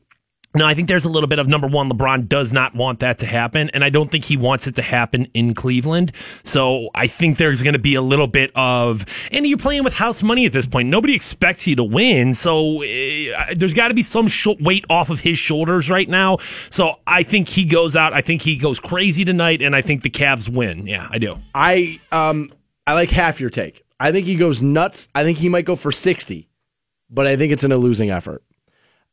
No, I think there's a little bit of number one. LeBron does not want that to happen, and I don't think he wants it to happen in Cleveland. So I think there's going to be a little bit of, and you're playing with house money at this point. Nobody expects you to win, so uh, there's got to be some sh- weight off of his shoulders right now. So I think he goes out. I think he goes crazy tonight, and I think the Cavs win. Yeah, I do. I um I like half your take. I think he goes nuts. I think he might go for 60, but I think it's in a losing effort.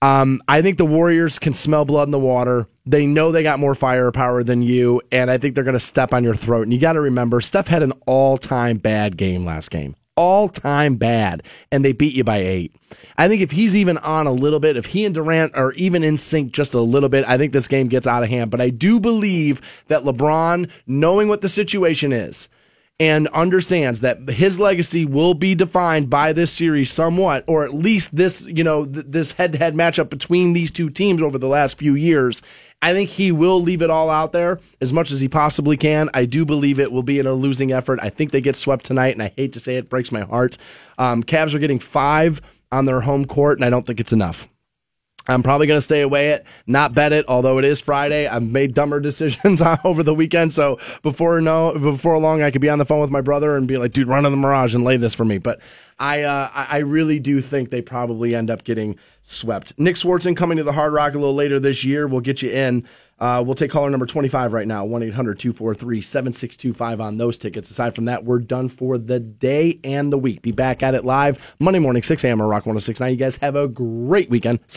Um, I think the Warriors can smell blood in the water. They know they got more firepower than you, and I think they're going to step on your throat. And you got to remember, Steph had an all time bad game last game. All time bad, and they beat you by eight. I think if he's even on a little bit, if he and Durant are even in sync just a little bit, I think this game gets out of hand. But I do believe that LeBron, knowing what the situation is, and understands that his legacy will be defined by this series somewhat, or at least this, you know, th- this head-to-head matchup between these two teams over the last few years. I think he will leave it all out there as much as he possibly can. I do believe it will be in a losing effort. I think they get swept tonight, and I hate to say it, breaks my heart. Um, Cavs are getting five on their home court, and I don't think it's enough. I'm probably going to stay away it, not bet it. Although it is Friday, I've made dumber decisions over the weekend. So before no, before long, I could be on the phone with my brother and be like, "Dude, run to the Mirage and lay this for me." But I, uh, I really do think they probably end up getting swept. Nick Swardson coming to the Hard Rock a little later this year. We'll get you in. Uh, we'll take caller number 25 right now, 1 800 243 7625 on those tickets. Aside from that, we're done for the day and the week. Be back at it live Monday morning, 6 a.m. on Rock 1069. You guys have a great weekend. See